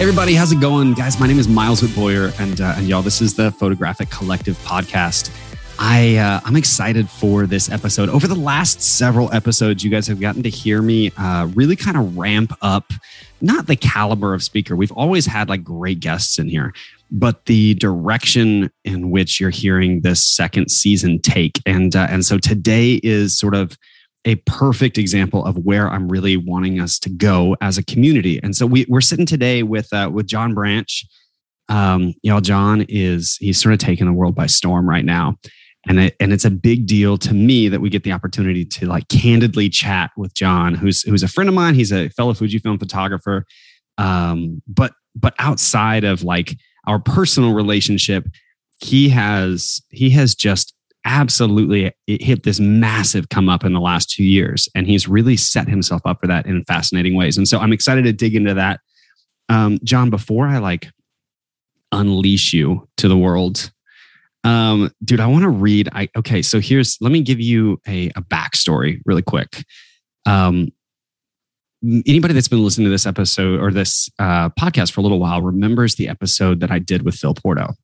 everybody, how's it going, guys? My name is Miles Whitboyer, and uh, and y'all, this is the Photographic Collective podcast. I uh, I'm excited for this episode. Over the last several episodes, you guys have gotten to hear me uh, really kind of ramp up, not the caliber of speaker. We've always had like great guests in here, but the direction in which you're hearing this second season take, and uh, and so today is sort of a perfect example of where I'm really wanting us to go as a community. And so we, we're sitting today with uh, with John Branch. Um, you know, John is he's sort of taking the world by storm right now, and it, and it's a big deal to me that we get the opportunity to like candidly chat with John, who's who's a friend of mine. He's a fellow Fujifilm photographer, um, but but outside of like our personal relationship, he has he has just absolutely it hit this massive come up in the last two years. And he's really set himself up for that in fascinating ways. And so I'm excited to dig into that. Um, John, before I like unleash you to the world, um, dude, I want to read. I okay, so here's let me give you a, a backstory really quick. Um, anybody that's been listening to this episode or this uh, podcast for a little while remembers the episode that I did with Phil Porto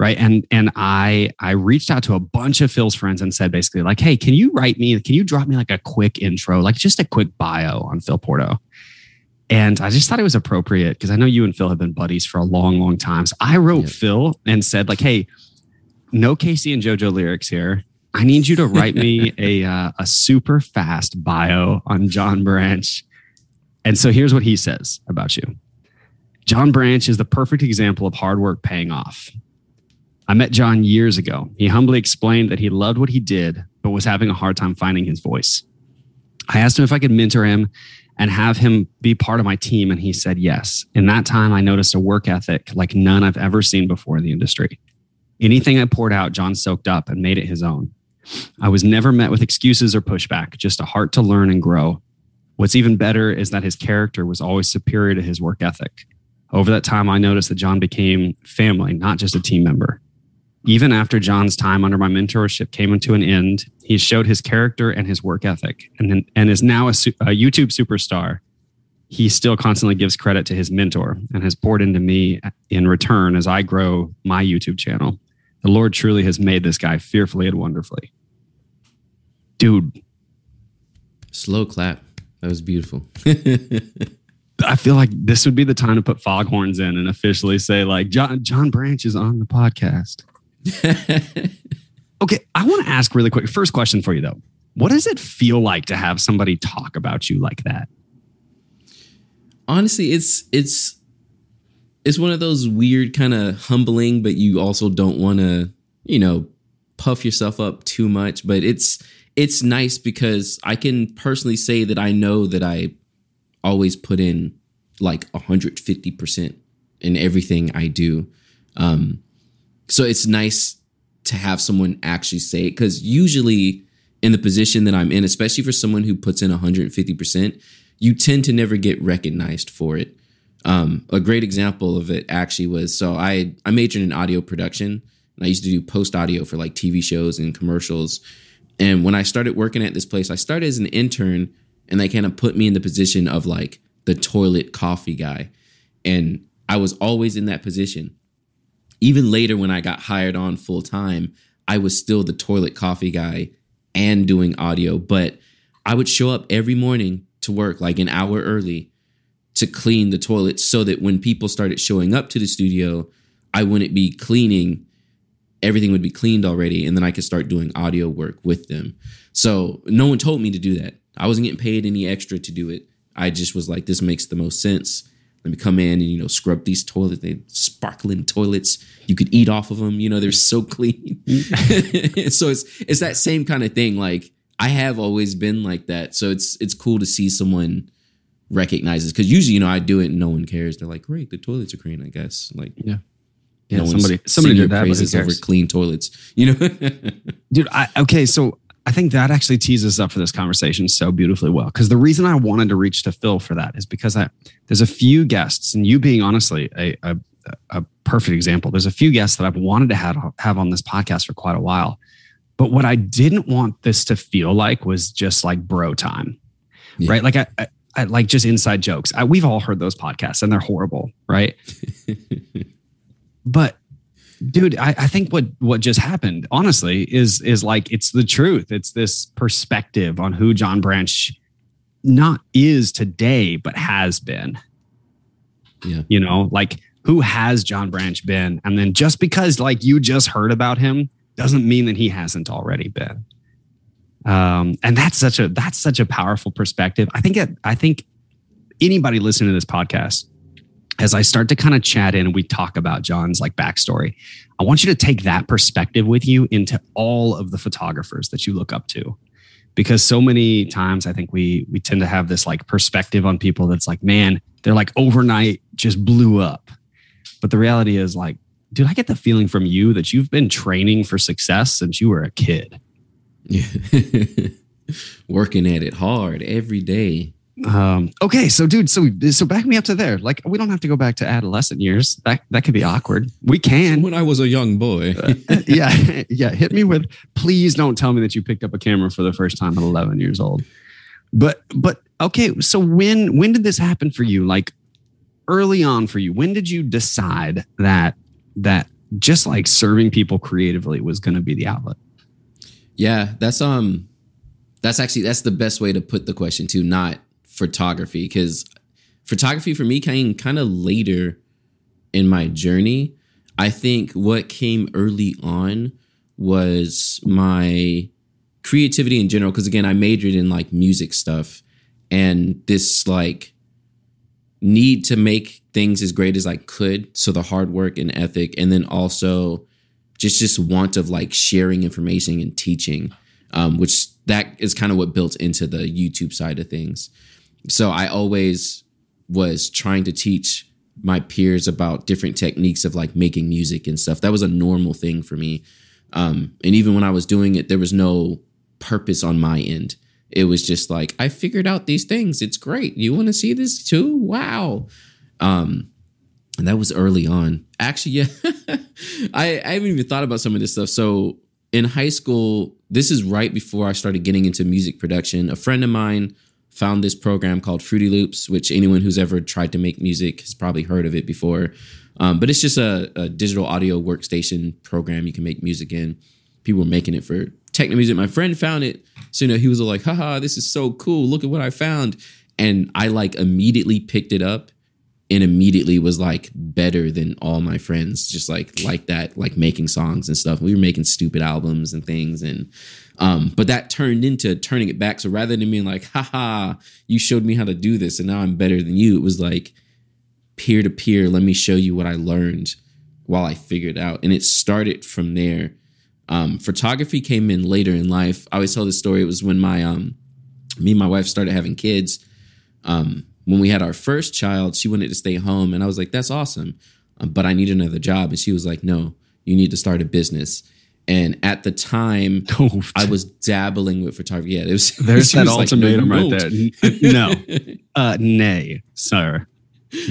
right? And and i i reached out to a bunch of phil's friends and said basically like hey can you write me can you drop me like a quick intro like just a quick bio on phil porto? And i just thought it was appropriate because i know you and phil have been buddies for a long long time. So i wrote yeah. phil and said like hey no K-Ci and JoJo lyrics here. I need you to write me a uh, a super fast bio on john branch. And so here's what he says about you. John Branch is the perfect example of hard work paying off. I met John years ago. He humbly explained that he loved what he did, but was having a hard time finding his voice. I asked him if I could mentor him and have him be part of my team, and he said yes. In that time, I noticed a work ethic like none I've ever seen before in the industry. Anything I poured out, John soaked up and made it his own. I was never met with excuses or pushback, just a heart to learn and grow. What's even better is that his character was always superior to his work ethic. Over that time, I noticed that John became family, not just a team member. Even after John's time under my mentorship came to an end, he showed his character and his work ethic and, and is now a, a YouTube superstar. He still constantly gives credit to his mentor and has poured into me in return as I grow my YouTube channel. The Lord truly has made this guy fearfully and wonderfully. Dude. Slow clap. That was beautiful. I feel like this would be the time to put foghorns in and officially say, like, John, John Branch is on the podcast. okay, I want to ask really quick. First question for you though. What does it feel like to have somebody talk about you like that? Honestly, it's it's it's one of those weird kind of humbling, but you also don't want to, you know, puff yourself up too much. But it's it's nice because I can personally say that I know that I always put in like 150% in everything I do. Um, so it's nice to have someone actually say it because usually in the position that I'm in, especially for someone who puts in 150%, you tend to never get recognized for it. Um, a great example of it actually was so I I majored in audio production and I used to do post audio for like TV shows and commercials. And when I started working at this place, I started as an intern and they kind of put me in the position of like the toilet coffee guy. And I was always in that position even later when I got hired on full time, I was still the toilet coffee guy and doing audio, but I would show up every morning to work like an hour early to clean the toilets so that when people started showing up to the studio, I wouldn't be cleaning. Everything would be cleaned already, and then I could start doing audio work with them. So no one told me to do that. I wasn't getting paid any extra to do it. I just was like, this makes the most sense. Let me come in and you know scrub these toilets. They sparkling toilets. You could eat off of them. You know they're so clean. so it's it's that same kind of thing. Like I have always been like that. So it's it's cool to see someone recognizes because usually you know I do it and no one cares. They're like, great, the toilets are clean. I guess like yeah. Yeah, no somebody somebody did that, praises over clean toilets. You know, dude. I, okay, so I think that actually teases us up for this conversation so beautifully well. Because the reason I wanted to reach to Phil for that is because I, there's a few guests, and you being honestly a, a, a perfect example. There's a few guests that I've wanted to have, have on this podcast for quite a while. But what I didn't want this to feel like was just like bro time, yeah. right? Like I, I, like just inside jokes. I, we've all heard those podcasts and they're horrible, right? but dude, I, I think what what just happened, honestly, is is like it's the truth. It's this perspective on who John Branch not is today, but has been. Yeah. You know, like who has John Branch been? And then just because like you just heard about him doesn't mean that he hasn't already been. Um, and that's such a that's such a powerful perspective. I think it, I think anybody listening to this podcast, as I start to kind of chat in and we talk about John's like backstory, I want you to take that perspective with you into all of the photographers that you look up to. Because so many times I think we we tend to have this like perspective on people that's like, man, they're like overnight just blew up. But the reality is like, dude, I get the feeling from you that you've been training for success since you were a kid. Yeah. Working at it hard every day. Um, okay, so dude, so so back me up to there. Like we don't have to go back to adolescent years. That that could be awkward. We can. When I was a young boy. yeah, yeah. Hit me with. Please don't tell me that you picked up a camera for the first time at 11 years old. But but okay, so when when did this happen for you? Like early on for you. When did you decide that that just like serving people creatively was going to be the outlet? Yeah, that's um that's actually that's the best way to put the question too, not photography because photography for me came kind of later in my journey. I think what came early on was my creativity in general because again I majored in like music stuff and this like need to make things as great as I could so the hard work and ethic and then also just just want of like sharing information and teaching um, which that is kind of what built into the YouTube side of things so I always was trying to teach my peers about different techniques of like making music and stuff. That was a normal thing for me. Um, and even when I was doing it, there was no purpose on my end. It was just like, I figured out these things. It's great. You want to see this too? Wow. Um, and that was early on. Actually, yeah, I, I haven't even thought about some of this stuff. So in high school, this is right before I started getting into music production. A friend of mine found this program called Fruity Loops, which anyone who's ever tried to make music has probably heard of it before. Um, but it's just a, a, digital audio workstation program you can make music in. People were making it for techno music. My friend found it. So, you know, he was like, haha, this is so cool. Look at what I found. And I like immediately picked it up and immediately was like better than all my friends just like like that like making songs and stuff we were making stupid albums and things and um but that turned into turning it back so rather than being like haha you showed me how to do this and now i'm better than you it was like peer to peer let me show you what i learned while i figured out and it started from there um photography came in later in life i always tell this story it was when my um me and my wife started having kids um when we had our first child, she wanted to stay home. And I was like, that's awesome. Um, but I need another job. And she was like, no, you need to start a business. And at the time, oh, I was dabbling with photography. Yeah, it was. There's that ultimatum like, no, right there. no, uh, nay, sir.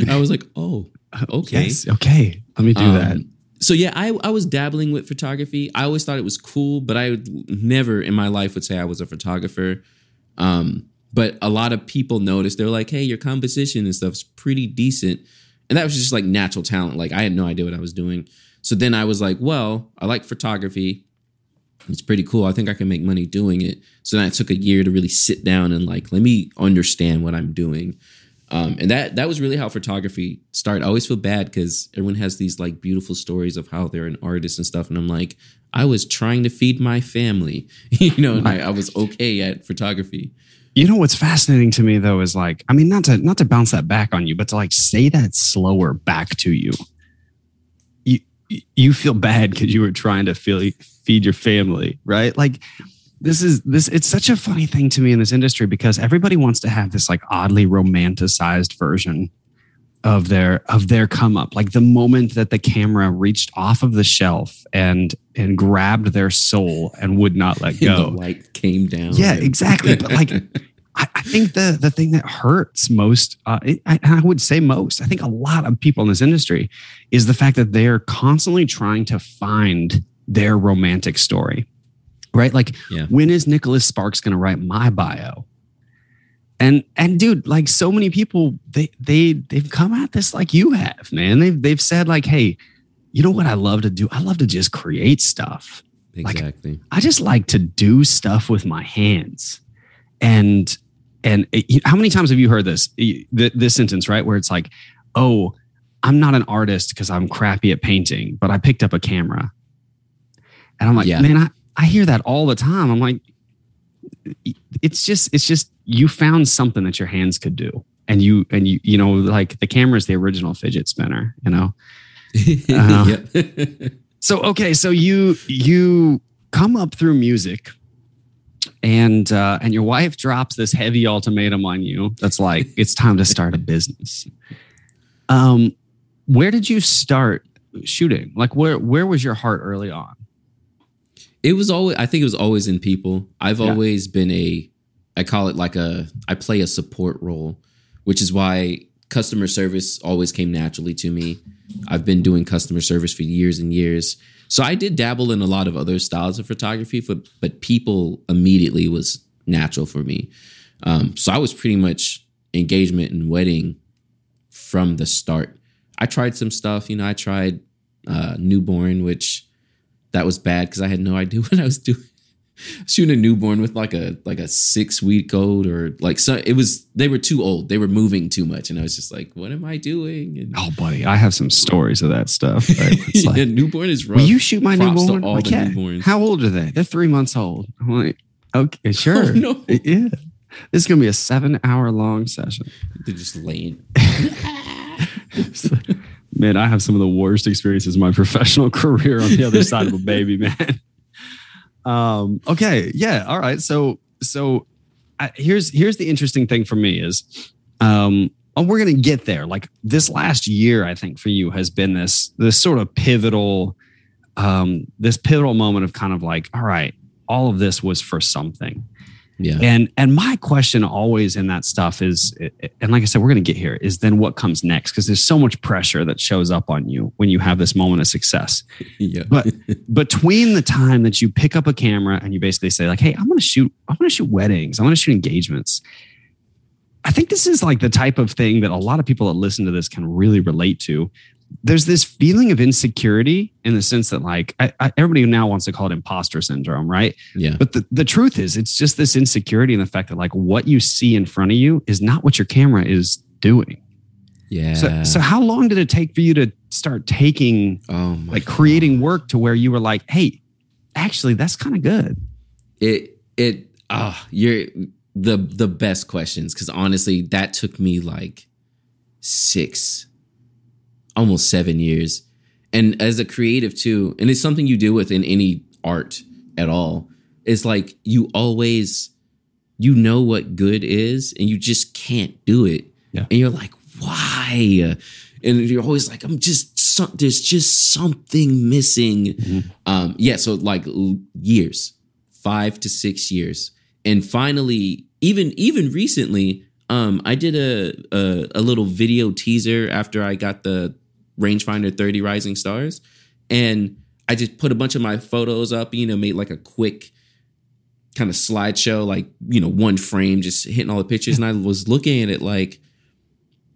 I was like, oh, okay, yes, okay. Let me do um, that. So yeah, I I was dabbling with photography. I always thought it was cool, but I would never in my life would say I was a photographer. Um, but a lot of people noticed they're like, hey, your composition and stuff's pretty decent. And that was just like natural talent. Like I had no idea what I was doing. So then I was like, well, I like photography. It's pretty cool. I think I can make money doing it. So then I took a year to really sit down and like, let me understand what I'm doing. Um, and that that was really how photography started. I always feel bad because everyone has these like beautiful stories of how they're an artist and stuff, and I'm like, I was trying to feed my family, you know, and I, I was okay at photography. You know what's fascinating to me though is like, I mean, not to not to bounce that back on you, but to like say that slower back to you. You feel bad because you were trying to feel, feed your family, right? Like this is this it's such a funny thing to me in this industry because everybody wants to have this like oddly romanticized version of their of their come up. Like the moment that the camera reached off of the shelf and and grabbed their soul and would not let go the light came down yeah exactly. But like I, I, think the the thing that hurts most uh, it, I, I would say most i think a lot of people in this industry is the fact that they're constantly trying to find their romantic story right like yeah. when is nicholas sparks going to write my bio and and dude, like so many people, they they they've come at this like you have, man. They've they've said like, hey, you know what I love to do? I love to just create stuff. Exactly. Like, I just like to do stuff with my hands. And and it, how many times have you heard this this sentence right where it's like, "Oh, I'm not an artist because I'm crappy at painting, but I picked up a camera." And I'm like, yeah. "Man, I I hear that all the time." I'm like, it's just it's just you found something that your hands could do and you and you you know like the camera is the original fidget spinner you know uh, so okay so you you come up through music and uh, and your wife drops this heavy ultimatum on you that's like it's time to start a business. Um where did you start shooting? Like where where was your heart early on? It was always i think it was always in people. I've yeah. always been a i call it like a i play a support role which is why customer service always came naturally to me. I've been doing customer service for years and years so i did dabble in a lot of other styles of photography but but people immediately was natural for me um, so i was pretty much engagement and wedding from the start i tried some stuff you know i tried uh, newborn which that was bad because I had no idea what I was doing. Shooting a newborn with like a like a six week old or like so it was they were too old. They were moving too much, and I was just like, "What am I doing?" And, oh, buddy, I have some stories of that stuff. Right? Like, yeah, newborn is rough. Will you shoot my Props newborn? all like, the yeah. newborns. How old are they? They're three months old. I'm like, okay, oh, sure. Oh, no. Yeah, this is gonna be a seven hour long session. They're just laying. man, I have some of the worst experiences in my professional career on the other side of a baby, man. Um, okay, yeah, all right. So, so I, here's here's the interesting thing for me is, um, oh, we're gonna get there. Like this last year, I think for you has been this this sort of pivotal, um, this pivotal moment of kind of like, all right, all of this was for something. Yeah. And and my question always in that stuff is and like I said we're going to get here is then what comes next because there's so much pressure that shows up on you when you have this moment of success. Yeah. But between the time that you pick up a camera and you basically say like hey, I'm going to shoot I'm going to shoot weddings, I'm going to shoot engagements. I think this is like the type of thing that a lot of people that listen to this can really relate to. There's this feeling of insecurity in the sense that like I, I, everybody now wants to call it imposter syndrome right? Yeah. But the, the truth is it's just this insecurity in the fact that like what you see in front of you is not what your camera is doing. Yeah. so, so how long did it take for you to start taking oh like creating God. work to where you were like hey actually that's kind of good. It it ah oh, you're the the best questions because honestly that took me like six almost seven years. And as a creative too, and it's something you deal with in any art at all, it's like you always you know what good is and you just can't do it. Yeah. And you're like, why? And you're always like, I'm just some, there's just something missing. Mm-hmm. Um, yeah, so like years, five to six years. And finally, even even recently, um, I did a, a, a little video teaser after I got the rangefinder 30 rising stars. And i just put a bunch of my photos up you know made like a quick kind of slideshow like you know one frame just hitting all the pictures. And i was looking at it like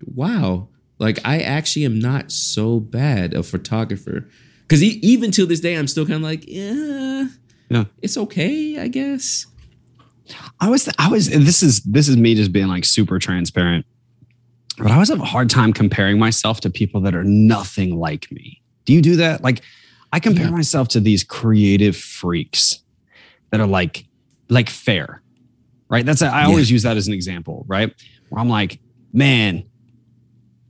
wow like i actually am not so bad a photographer. Because e- even till this day i'm still kind of like yeah yeah. it's okay i guess i was i was this is this is me just being like super transparent but I always have a hard time comparing myself to people that are nothing like me. Do you do that? Like, I compare yeah. myself to these creative freaks that are like, like Fer, right? That's a, I yeah. always use that as an example, right? Where I'm like, man,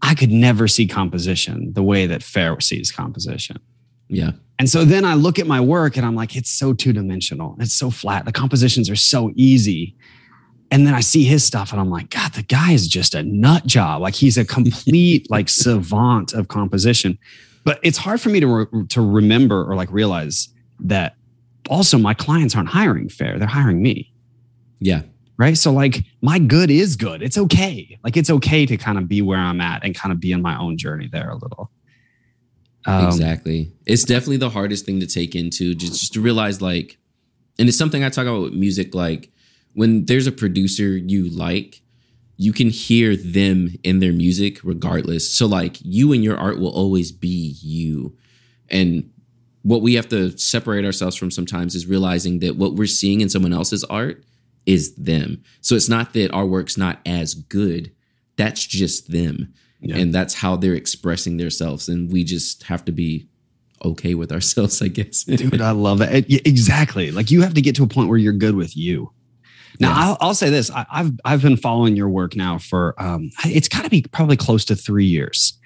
I could never see composition the way that Fer sees composition. Yeah. And so then I look at my work and I'm like, it's so two dimensional. It's so flat. The compositions are so easy. And then I see his stuff and I'm like, God, the guy is just a nut job. Like he's a complete like savant of composition. But it's hard for me to, re- to remember or like realize that also my clients aren't hiring Fer. They're hiring me. Yeah. Right. So like my good is good. It's okay. Like it's okay to kind of be where I'm at and kind of be in my own journey there a little. Um, exactly. It's definitely the hardest thing to take into just, just to realize like, and it's something I talk about with music, like when there's a producer you like, you can hear them in their music regardless. So like you and your art will always be you. And what we have to separate ourselves from sometimes is realizing that what we're seeing in someone else's art is them. So it's not that our work's not as good. That's just them. Yeah. And that's how they're expressing themselves. And we just have to be okay with ourselves, I guess. Dude, I love that. Exactly. Like you have to get to a point where you're good with you. Now. I'll, I'll, say this: I, have I've been following your work now for um, it's got to be probably close to three years.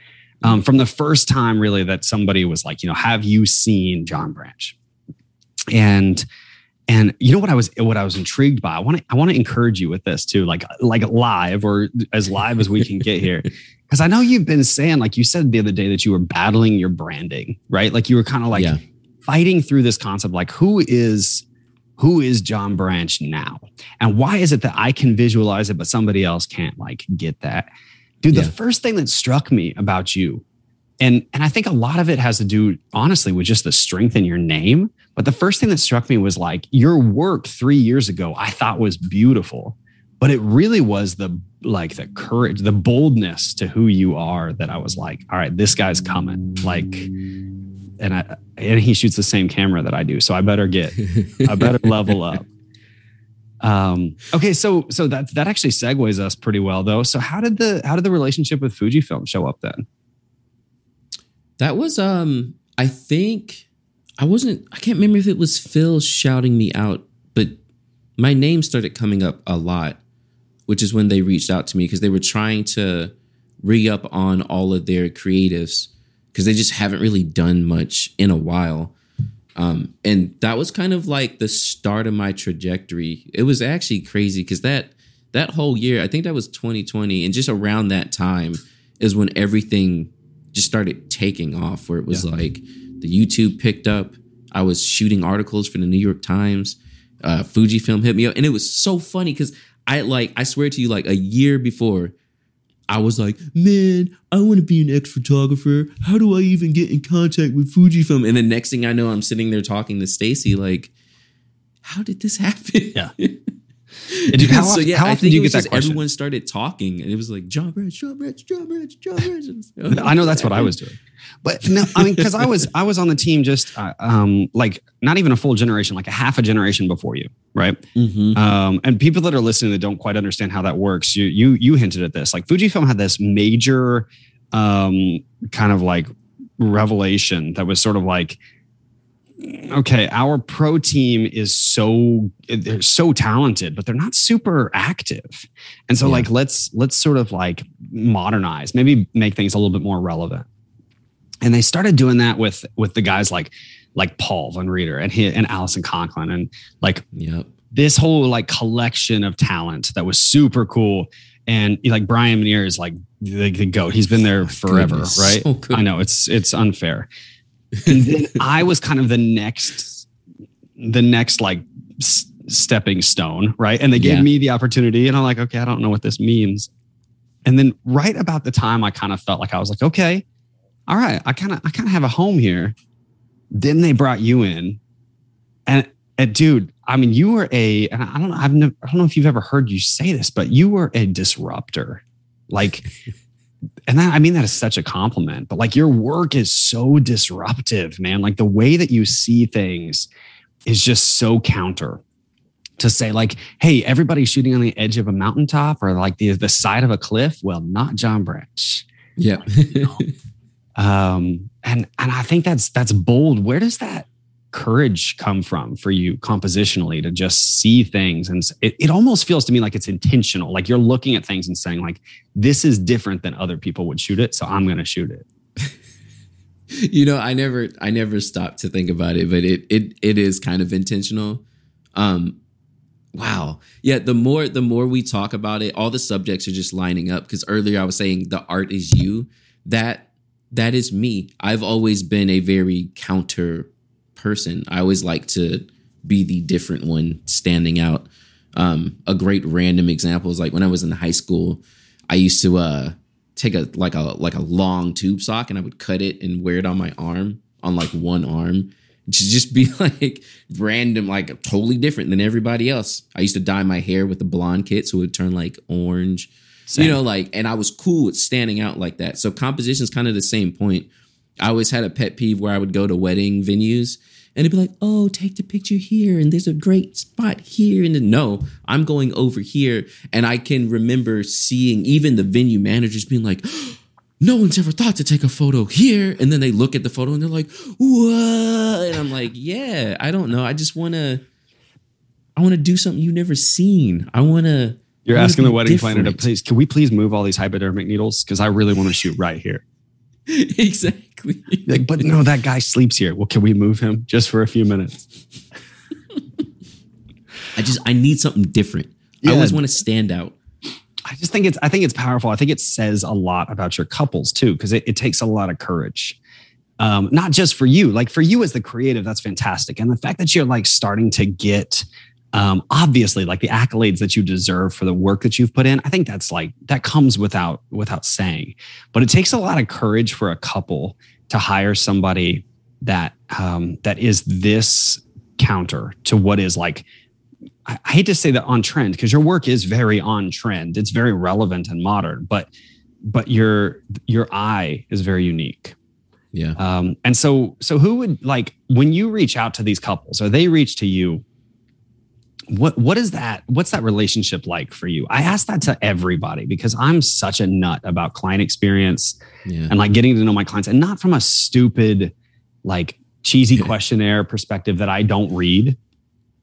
Um, from the first time, really, that somebody was like, you know, have you seen John Branch? And and you know what I was what I was intrigued by. I want to I want to encourage you with this too, like like live or as live as we can get here. Because I know you've been saying, like you said the other day, that you were battling your branding, right? Like you were kind of like yeah. fighting through this concept, like who is who is John Branch now? And why is it that I can visualize it, but somebody else can't like get that? Dude, yeah. the first thing that struck me about you, and and I think a lot of it has to do, honestly, with just the strength in your name. But the first thing that struck me was like your work three years ago, I thought was beautiful, but it really was the like the courage, the boldness to who you are that I was like, all right, this guy's coming. Like, and I and he shoots the same camera that I do, so I better get, I better level up. Um, okay, so so that that actually segues us pretty well though. So how did the how did the relationship with Fujifilm show up then? That was um I think I wasn't I can't remember if it was Phil shouting me out, but my name started coming up a lot, which is when they reached out to me because they were trying to re up on all of their creatives because they just haven't really done much in a while. Um, and that was kind of like the start of my trajectory. It was actually crazy because that that whole year, I think that was 2020, and just around that time is when everything just started taking off. Where it was yeah. like the YouTube picked up. I was shooting articles for the New York Times. Uh, Fujifilm hit me up, and it was so funny because I like I swear to you, like a year before, I was like, man, I want to be an X photographer. How do I even get in contact with Fujifilm? And the next thing I know, I'm sitting there talking to Stacy, like, how did this happen? Yeah. Dude, how, so yeah, how I think you get that question? everyone started talking, and it was like John Branch, John Branch, John Branch, John Branch. I know that's what I was doing, but no, I mean, because I was I was on the team just uh, um, like not even a full generation, like a half a generation before you, right? Mm-hmm. Um, and people that are listening that don't quite understand how that works, you you you hinted at this. Like Fujifilm had this major um, kind of like revelation that was sort of like okay, our pro team is so they're so talented, but they're not super active. And so yeah. like let's let's sort of like modernize, maybe make things a little bit more relevant. And they started doing that with with the guys like like Paul Von Rieter and he and Allison Conklin and like yep. this whole like collection of talent that was super cool. And like Bryan Minear is like the, the goat. He's been there oh forever, Goodness, right? So I know it's it's unfair and then I was kind of the next, the next like s- stepping stone, right? And they gave yeah. me the opportunity, and I'm like, okay, I don't know what this means. And then right about the time I kind of felt like I was like, okay, all right, I kind of I kind of have a home here. Then they brought you in, and, and dude, I mean, you were a, and I don't know, I've never, I don't know if you've ever heard you say this, but you were a disruptor. Like and that, I mean that is such a compliment, but like your work is so disruptive, man. Like the way that you see things is just so counter to say like, hey, everybody's shooting on the edge of a mountaintop or like the the side of a cliff. Well, not John Branch. Yeah. you know? um, and and I think that's that's bold. Where does that courage come from for you compositionally to just see things and it, it almost feels to me like it's intentional like you're looking at things and saying like this is different than other people would shoot it so i'm going to shoot it. You know i never i never stopped to think about it but it it it is kind of intentional. Um wow. Yeah the more the more we talk about it all the subjects are just lining up because earlier i was saying the art is you. That that is me. I've always been a very counter person. I always like to be the different one standing out. Um, a great random example is like when I was in high school, I used to uh, take a like a like a long tube sock and I would cut it and wear it on my arm on like one arm to just be like random, like totally different than everybody else. I used to dye my hair with the blonde kit so it would turn like orange. Same. You know, like, and I was cool with standing out like that. So composition is kind of the same point. I always had a pet peeve where I would go to wedding venues and it'd be like, oh, take the picture here, and there's a great spot here. And then, no, I'm going over here. And I can remember seeing even the venue managers being like, no one's ever thought to take a photo here. And then they look at the photo and they're like, what? And I'm like, yeah, I don't know. I just want to, I want to do something you've never seen. I want to. You're asking the wedding different. planner to please, can we please move all these hypodermic needles? Because I really want to shoot right here. exactly. Like, but no, that guy sleeps here. Well, can we move him just for a few minutes? I just I need something different. Yeah. I always want to stand out. I just think it's I think it's powerful. I think it says a lot about your couples too, because it, it takes a lot of courage. Um, not just for you, like for you as the creative, that's fantastic. And the fact that you're like starting to get um, obviously like the accolades that you deserve for the work that you've put in i think that's like that comes without without saying. But it takes a lot of courage for a couple to hire somebody that um, that is this counter to what is like I, I hate to say that on trend because your work is very on trend. It's very relevant and modern but but your your eye is very unique. Yeah. Um and so so who would like when you reach out to these couples or they reach to you what what is that what's that relationship like for you? I ask that to everybody because i'm such a nut about client experience yeah. and like getting to know my clients and not from a stupid like cheesy questionnaire perspective that i don't read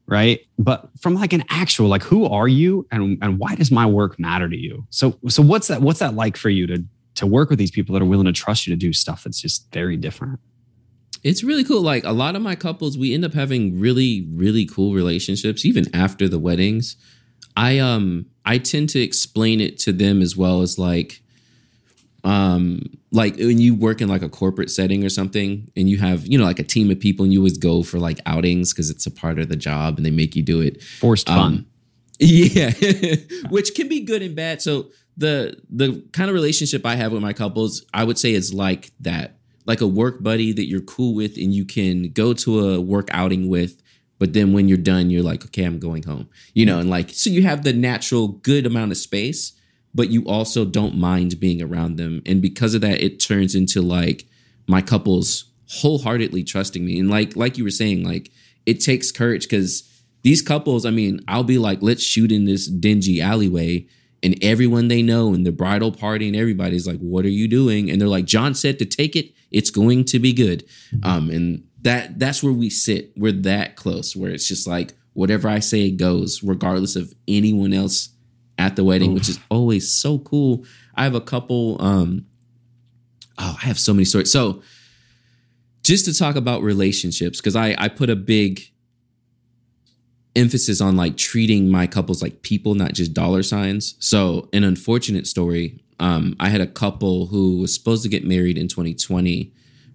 right? But from like an actual like who are you and and why does my work matter to you? So so what's that what's that like for you to to work with these people that are willing to trust you to do stuff that's just very different it's really cool. Like a lot of my couples, we end up having really, really cool relationships, even after the weddings. I um I tend to explain it to them as well as like um like when you work in like a corporate setting or something and you have you know like a team of people and you always go for like outings because it's a part of the job and they make you do it. Forced fun. um, yeah. Which can be good and bad. So the the kind of relationship i have with my couples i would say is like that like a work buddy that you're cool with and you can go to a work outing with but then when you're done you're like okay i'm going home you know and like so you have the natural good amount of space but you also don't mind being around them. And because of that it turns into like my couples wholeheartedly trusting me. And like like you were saying like it takes courage because these couples i mean i'll be like let's shoot in this dingy alleyway and everyone they know and the bridal party and everybody's like what are you doing and they're like john said to take it it's going to be good. Mm-hmm. Um, and that that's where we sit. We're that close where it's just like whatever I say it goes, regardless of anyone else at the wedding, which is always so cool. I have a couple. Um, oh, I have so many stories. So just to talk about relationships, because I I put a big emphasis on like treating my couples like people, not just dollar signs. So an unfortunate story um, I had a couple who was supposed to get married in 2020,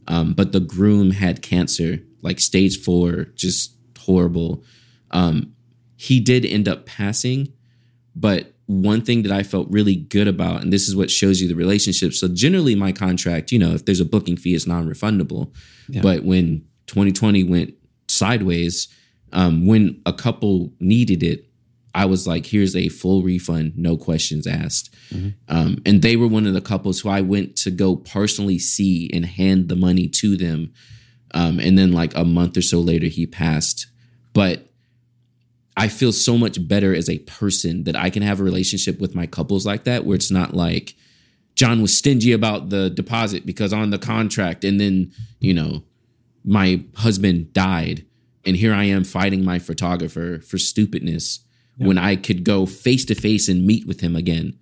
um, but the groom had cancer, like stage four, just horrible. Um, he did end up passing, but one thing that I felt really good about, and this is what shows you the relationship. So generally, my contract, you know, if there's a booking fee, it's non-refundable. Yeah. But when 2020 went sideways, um, when a couple needed it, I was like, here's a full refund, no questions asked. Mm-hmm. Um, and they were one of the couples who I went to go personally see and hand the money to them. Um, and then, like a month or so later, he passed. But I feel so much better as a person that I can have a relationship with my couples like that, where it's not like John was stingy about the deposit because on the contract, and then, you know, my husband died. And here I am fighting my photographer for stupidness when I could go face to face and meet with him again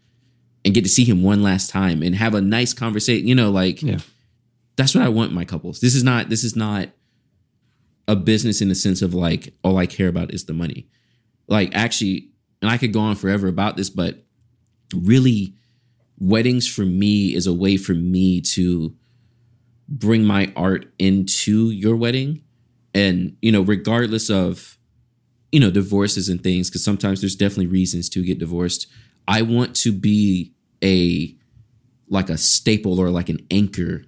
and get to see him one last time and have a nice conversation. You know, like yeah. that's what I want my couples. This is not this is not a business in the sense of like all I care about is the money. Like actually, and I could go on forever about this, but really weddings for me is a way for me to bring my art into your wedding and you know regardless of you know, divorces and things, because sometimes there's definitely reasons to get divorced. I want to be a like a staple or like an anchor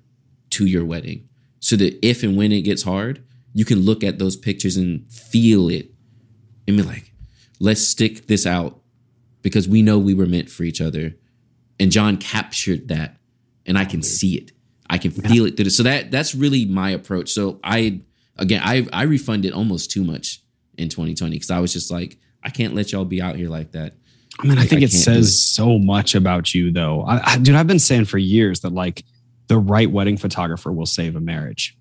to your wedding so that if and when it gets hard, you can look at those pictures and feel it and be like, let's stick this out because we know we were meant for each other. and John captured that, and I can see it. I can feel it. through So that that's really my approach. So I again, I I refunded almost too much in 2020 because I was just like, I can't let y'all be out here like that. I mean, I, I think I it says it. so much about you, though. I, I, dude, I've been saying for years that like the right wedding photographer will save a marriage,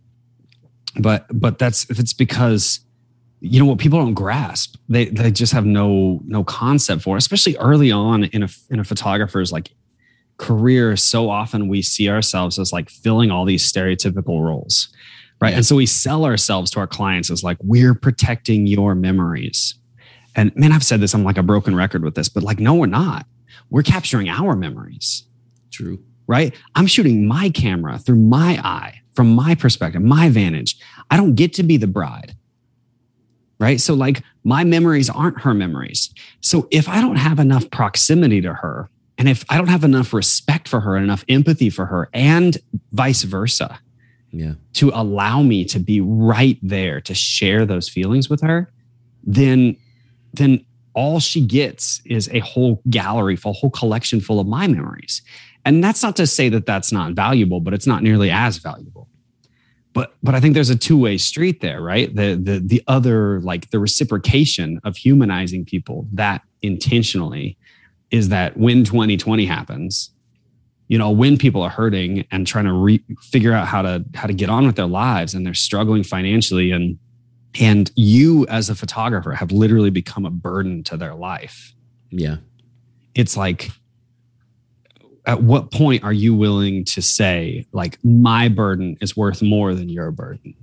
but but that's if it's because you know what people don't grasp they they just have no no concept for it, especially early on in a in a photographer's like career so often we see ourselves as like filling all these stereotypical roles right. Yeah. and so we sell ourselves to our clients as like we're protecting your memories. And man i've said this i'm like a broken record with this but like no we're not. We're capturing our memories. True. Right? I'm shooting my camera through my eye from my perspective my vantage. I don't get to be the bride. Right? So like my memories aren't her memories. So if i don't have enough proximity to her and if I don't have enough respect for her and enough empathy for her and vice versa, yeah. to allow me to be right there to share those feelings with her, then then all she gets is a whole gallery full, whole collection full of my memories. And that's not to say that that's not valuable, but it's not nearly as valuable. But but I think there's a two-way street there, right? The the the other like the reciprocation of humanizing people that intentionally is that when 2020 happens, you know, when people are hurting and trying to re- figure out how to how to get on with their lives and they're struggling financially and and you as a photographer have literally become a burden to their life. Yeah. It's like at what point are you willing to say like my burden is worth more than your burden?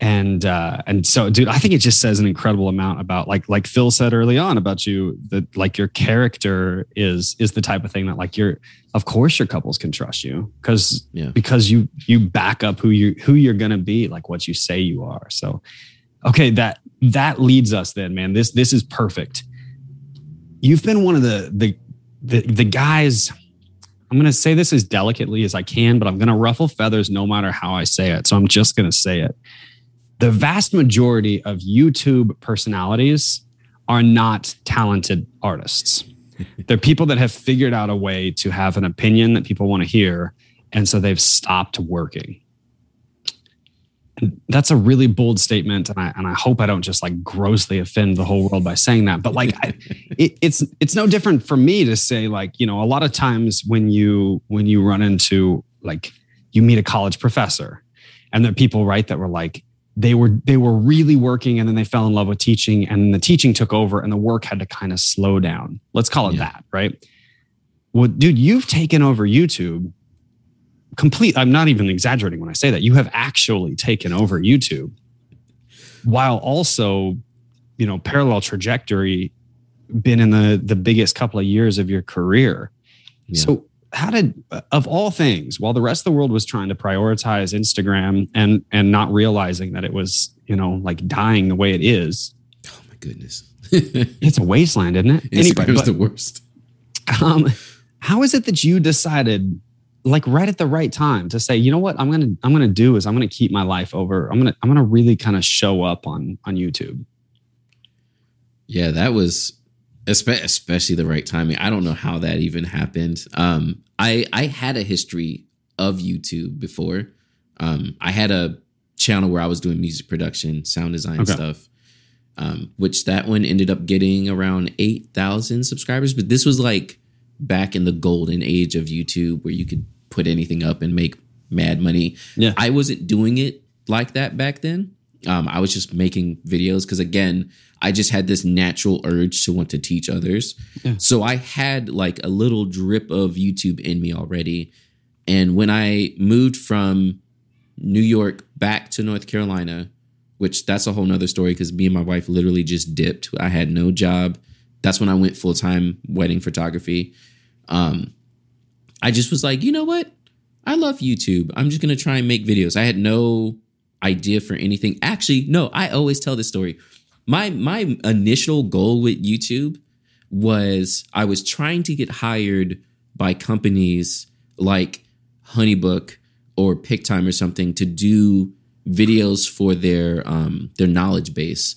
And uh and so dude i think it just says an incredible amount about like like phil said early on about you that like your character is is the type of thing that like you're of course your couples can trust you because yeah. because you you back up who you who you're gonna be like what you say you are. So okay that that leads us then man. This this is perfect. You've been one of the the the, the guys i'm going to say this as delicately as i can but i'm going to ruffle feathers no matter how i say it so i'm just going to say it the vast majority of YouTube personalities are not talented artists. They're people that have figured out a way to have an opinion that people want to hear. And so they've stopped working. And that's a really bold statement. And I, and I hope I don't just like grossly offend the whole world by saying that. But like, I, it, it's, it's no different for me to say like, you know, a lot of times when you, when you run into like, you meet a college professor and there are people, right, that were like, they were they were really working and then they fell in love with teaching and the teaching took over and the work had to kind of slow down. Let's call it yeah. that right? Well dude you've taken over youtube. Complete i'm not even exaggerating when i say that. You have actually taken over youtube while also you know parallel trajectory been in the the biggest couple of years of your career. Yeah. so how did of all things while the rest of the world was trying to prioritize instagram and and not realizing that it was you know like dying the way it is. Oh my goodness. It's a wasteland isn't it? Anyway, was the worst. Um how is it that you decided like right at the right time to say you know what? I'm gonna i'm gonna do is i'm gonna keep my life over. I'm gonna i'm gonna really kind of show up on on youtube. Yeah that was especially the right timing. I don't know how that even happened. Um, I I had a history of YouTube before. Um, I had a channel where I was doing music production, sound design okay. stuff. Um, which that one ended up getting around eight thousand subscribers. But this was like back in the golden age of YouTube, where you could put anything up and make mad money. Yeah, I wasn't doing it like that back then. Um, I was just making videos because again, I just had this natural urge to want to teach others. Yeah. So I had like a little drip of YouTube in me already. And when I moved from New York back to North Carolina, which that's a whole nother story because me and my wife literally just dipped. I had no job. That's when I went full time wedding photography. Um, I just was like, you know what? I love YouTube. I'm just gonna try and make videos. I had no idea for anything. Actually, no, I always tell this story. My my initial goal with YouTube was I was trying to get hired by companies like Honeybook or PicTime or something to do videos for their um, their knowledge base.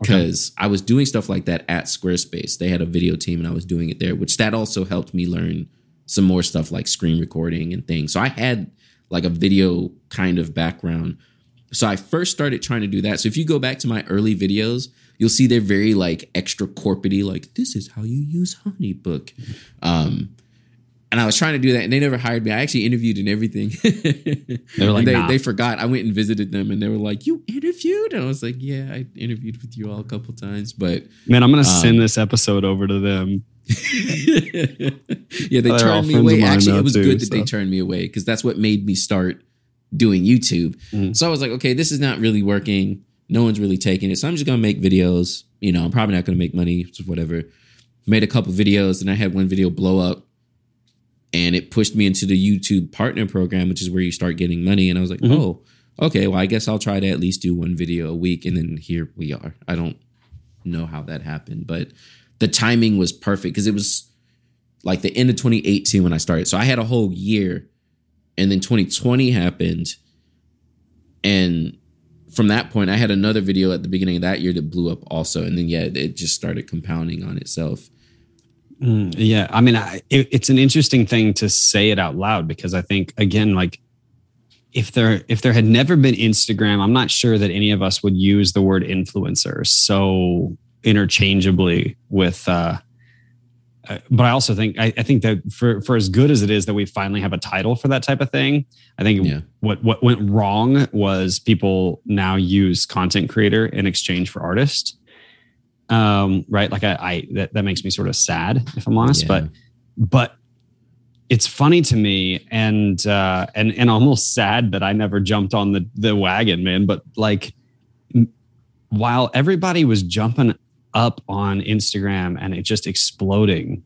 because okay. I was doing stuff like that at Squarespace. They had a video team and I was doing it there, which that also helped me learn some more stuff like screen recording and things. So I had like a video kind of background. So I first started trying to do that. So if you go back to my early videos, you'll see they're very like extra corporatey, like this is how you use Honeybook. Um, and I was trying to do that, and they never hired me. I actually interviewed and everything. they were like, they, nah. they, forgot. I went and visited them, and they were like, "You interviewed?" And I was like, "Yeah, I interviewed with you all a couple times." But man, I'm gonna um, send this episode over to them. yeah, they turned me away. Actually, it was too, good that so. they turned me away because that's what made me start doing YouTube. Mm. So I was like, okay, this is not really working. No one's really taking it. So I'm just gonna make videos. You know, I'm probably not gonna make money, so whatever. Made a couple videos, and I had one video blow up and it pushed me into the YouTube partner program, which is where you start getting money. And I was like, mm-hmm. oh, okay, well, I guess I'll try to at least do one video a week. And then here we are. I don't know how that happened, but the timing was perfect because it was like the end of 2018 when I started. So I had a whole year, and then 2020 happened. And from that point, I had another video at the beginning of that year that blew up also. And then, yeah, it just started compounding on itself. Mm, yeah, I mean, I, it, it's an interesting thing to say it out loud because I think again, like if there if there had never been Instagram, I'm not sure that any of us would use the word influencer so interchangeably with. Uh, but I also think I, I, think that for for as good as it is that we finally have a title for that type of thing, I think yeah. what what went wrong was people now use content creator in exchange for artist um, right? Like I, I that, that makes me sort of sad if I'm honest, yeah. but but it's funny to me and uh, and and almost sad that I never jumped on the the wagon, man. But like, while everybody was jumping up on Instagram and it just exploding,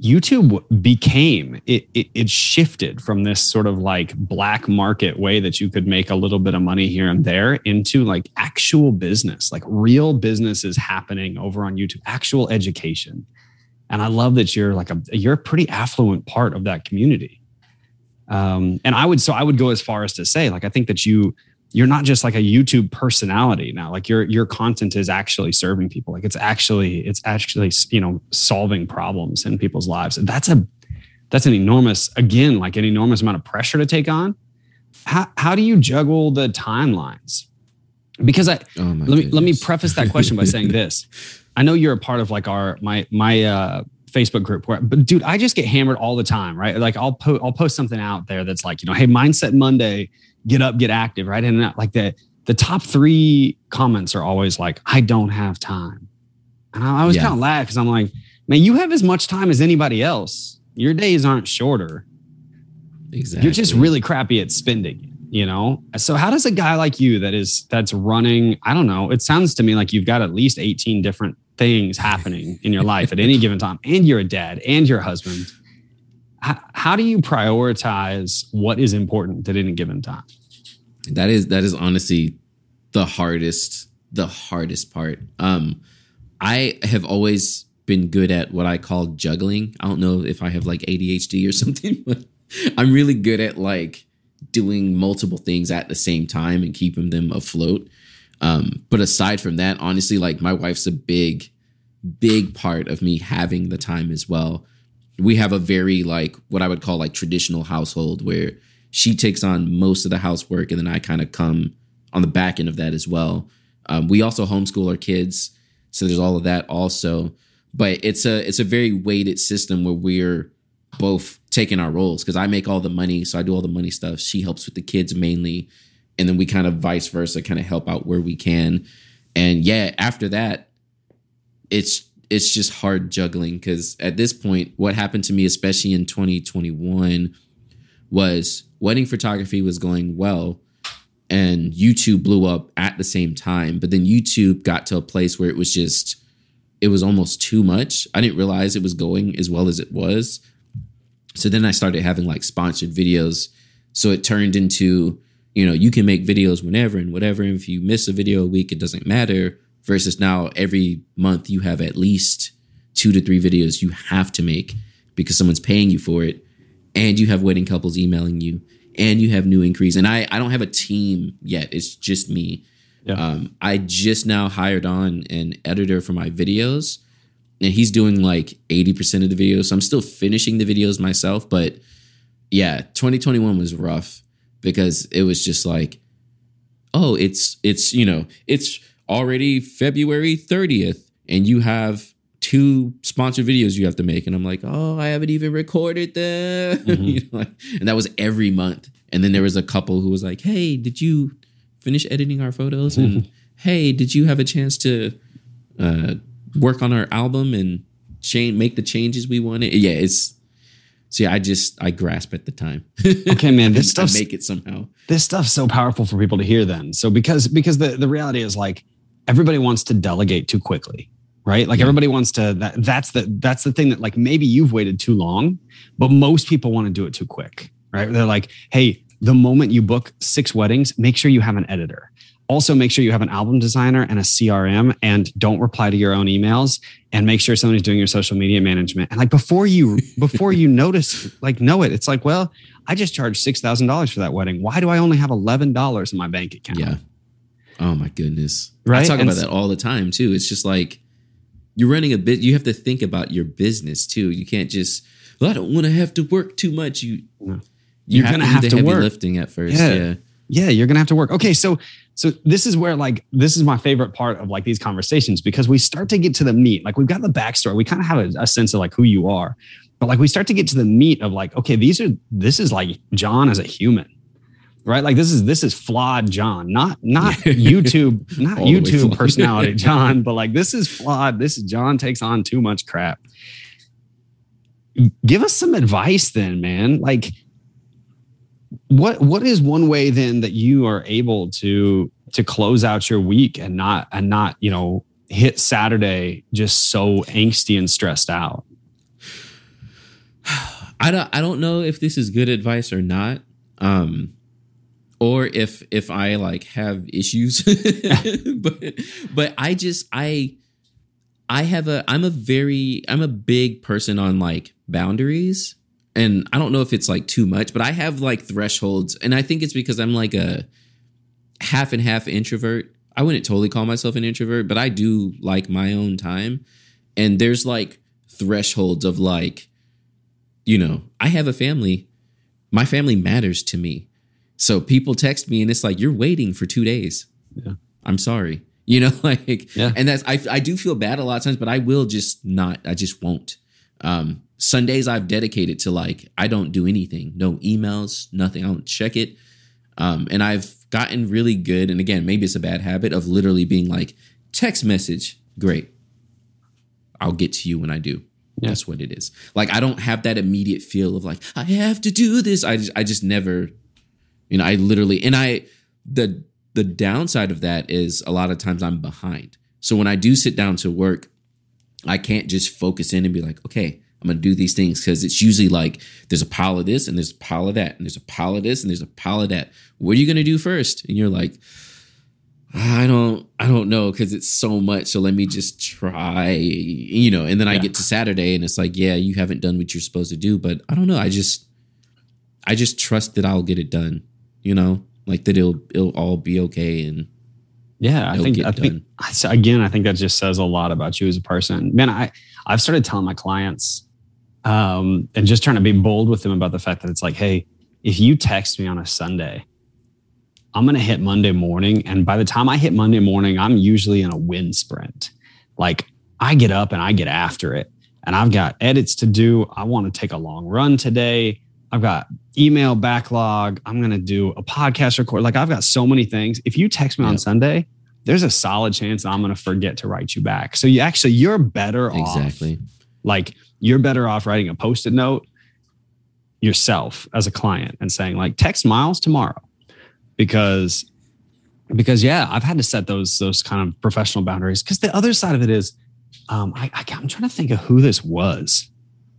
YouTube became it, it, it shifted from this sort of like black market way that you could make a little bit of money here and there into like actual business, like real business is happening over on YouTube, actual education. And I love that you're like a you're a pretty affluent part of that community. Um, and I would so I would go as far as to say like I think that you you're not just like a YouTube personality now. Like your your content is actually serving people. Like it's actually it's actually you know solving problems in people's lives. And that's a that's an enormous again like an enormous amount of pressure to take on. How how do you juggle the timelines? Because I oh let me let me preface that question by saying this. I know you're a part of like our my my uh Facebook group where, but dude, I just get hammered all the time, right? Like I'll post, I'll post something out there that's like, you know, hey, mindset Monday, get up, get active, right? And like the the top three comments are always like, I don't have time. And I, I was yeah. kind of laugh because I'm like, man, you have as much time as anybody else. Your days aren't shorter. Exactly. You're just really crappy at spending, you know? So how does a guy like you that is that's running, I don't know, it sounds to me like you've got at least 18 different things happening in your life at any given time, and you're a dad and your husband how, how do you prioritize what is important at any given time? That is that is honestly the hardest the hardest part. Um, I have always been good at what I call juggling. I don't know if I have like ADHD or something, but I'm really good at like doing multiple things at the same time and keeping them afloat. Um, but aside from that, honestly, like my wife's a big, big part of me having the time as well we have a very like what I would call like traditional household where she takes on most of the housework and then I kind of come on the back end of that as well. Um, we also homeschool our kids, so there's all of that also. But it's a it's a very weighted system where we're both taking our roles because I make all the money, so I do all the money stuff. She helps with the kids mainly, and then we kind of vice versa, kind of help out where we can. And yeah, after that, it's it's just hard juggling because at this point, what happened to me, especially in 2021, was wedding photography was going well and YouTube blew up at the same time. But then YouTube got to a place where it was just, it was almost too much. I didn't realize it was going as well as it was. So then I started having like sponsored videos. So it turned into, you know, you can make videos whenever and whatever. And if you miss a video a week, it doesn't matter versus now every month you have at least two to three videos you have to make because someone's paying you for it and you have wedding couples emailing you and you have new increase and i i don't have a team yet it's just me Yeah. Um, I just now hired on an editor for my videos, and he's doing like 80% of the videos. So I'm still finishing the videos myself. But yeah, 2021 was rough because it was just like, oh, it's, it's, you know, it's already February 30th, and you have two sponsored videos you have to make. And I'm like, oh, I haven't even recorded them. Mhm. you know, like, and that was every month. And then there was a couple who was like, hey, did you finish editing our photos? And hey, did you have a chance to uh, work on our album and change, make the changes we wanted? Yeah, it's. See, I just I grasp at the time. Okay, man, this stuff make it somehow. this stuff's so powerful for people to hear then so because because the, the reality is like everybody wants to delegate too quickly right like Yeah. everybody wants to that, that's the that's the thing that like maybe you've waited too long but most people want to do it too quick right they're like hey the moment you book six weddings make sure you have an editor also make sure you have an album designer and a crm and don't reply to your own emails and make sure somebody's doing your social media management and like before you before you notice like know it it's like well I just charged six thousand dollars for that wedding. Why do I only have eleven dollars in my bank account? Yeah. Oh my goodness. Right? I talk And about that all the time too. It's just like you're running a bit. You have to think about your business too. You can't just. Well, I don't want to have to work too much. You. No. You You're have gonna have to heavy work. lifting at first. Yeah. Yeah. Yeah, you're gonna have to work. Okay, so so this is where like this is my favorite part of like these conversations because we start to get to the meat. Like we've got the backstory. We kind of have a, a sense of like who you are, but like we start to get to the meat of like, okay, these are this is like John as a human. Right, like this is this is flawed John, not not YouTube, not All the way YouTube personality John, but like this is flawed. This is John takes on too much crap. Give us some advice, then, man. Like, what what is one way then that you are able to to close out your week and not and not you know hit Saturday just so angsty and stressed out? I don't. I don't know if this is good advice or not. Um, or if if I like have issues, but but I just I I have a I'm a very I'm a big person on like boundaries. And I don't know if it's like too much but I have like thresholds. And I think it's because I'm like a half and half introvert. I wouldn't totally call myself an introvert but I do like my own time. And there's like thresholds of like you know I have a family. My family matters to me so people text me and it's like you're waiting for 2 days. Yeah. I'm sorry. You know, like, Yeah. and that's I I do feel bad a lot of times, but I will just not. I just won't. Um, Sundays I've dedicated to like I don't do anything, no emails, nothing. I don't check it. Um, and I've gotten really good. And again, maybe it's a bad habit of literally being like text message, great. I'll get to you when I do. Yeah. That's what it is. Like I don't have that immediate feel of like I have to do this. I just I just never, you know, I literally and I the the downside of that is a lot of times I'm behind. So when I do sit down to work, I can't just focus in and be like, okay, I'm gonna do these things because it's usually like there's a pile of this and there's a pile of that and there's a pile of this and there's a pile of that. What are you gonna do first? And you're like, I don't, I don't know because it's so much. So let me just try, you know. And then I get to Saturday and it's like, yeah, you haven't done what you're supposed to do, but I don't know. I just, I just trust that I'll get it done. You know, like that it'll it'll all be okay and Yeah, I think I think done. Again, I think that just says a lot about you as a person. Man, I I've started telling my clients um, and just trying to be bold with them about the fact that it's like, hey, if you text me on a Sunday, I'm gonna hit Monday morning, and by the time I hit Monday morning, I'm usually in a wind sprint. Like I get up and I get after it, and I've got edits to do. I want to take a long run today. I've got email backlog. I'm going to do a podcast record. Like I've got so many things. If you text me on Sunday, there's a solid chance I'm going to forget to write you back. So you actually you're better off. exactly. Like you're better off writing a post-it note yourself as a client and saying like text Miles tomorrow because because yeah, I've had to set those those kind of professional boundaries. Because the other side of it is, um, I, I I'm trying to think of who this was.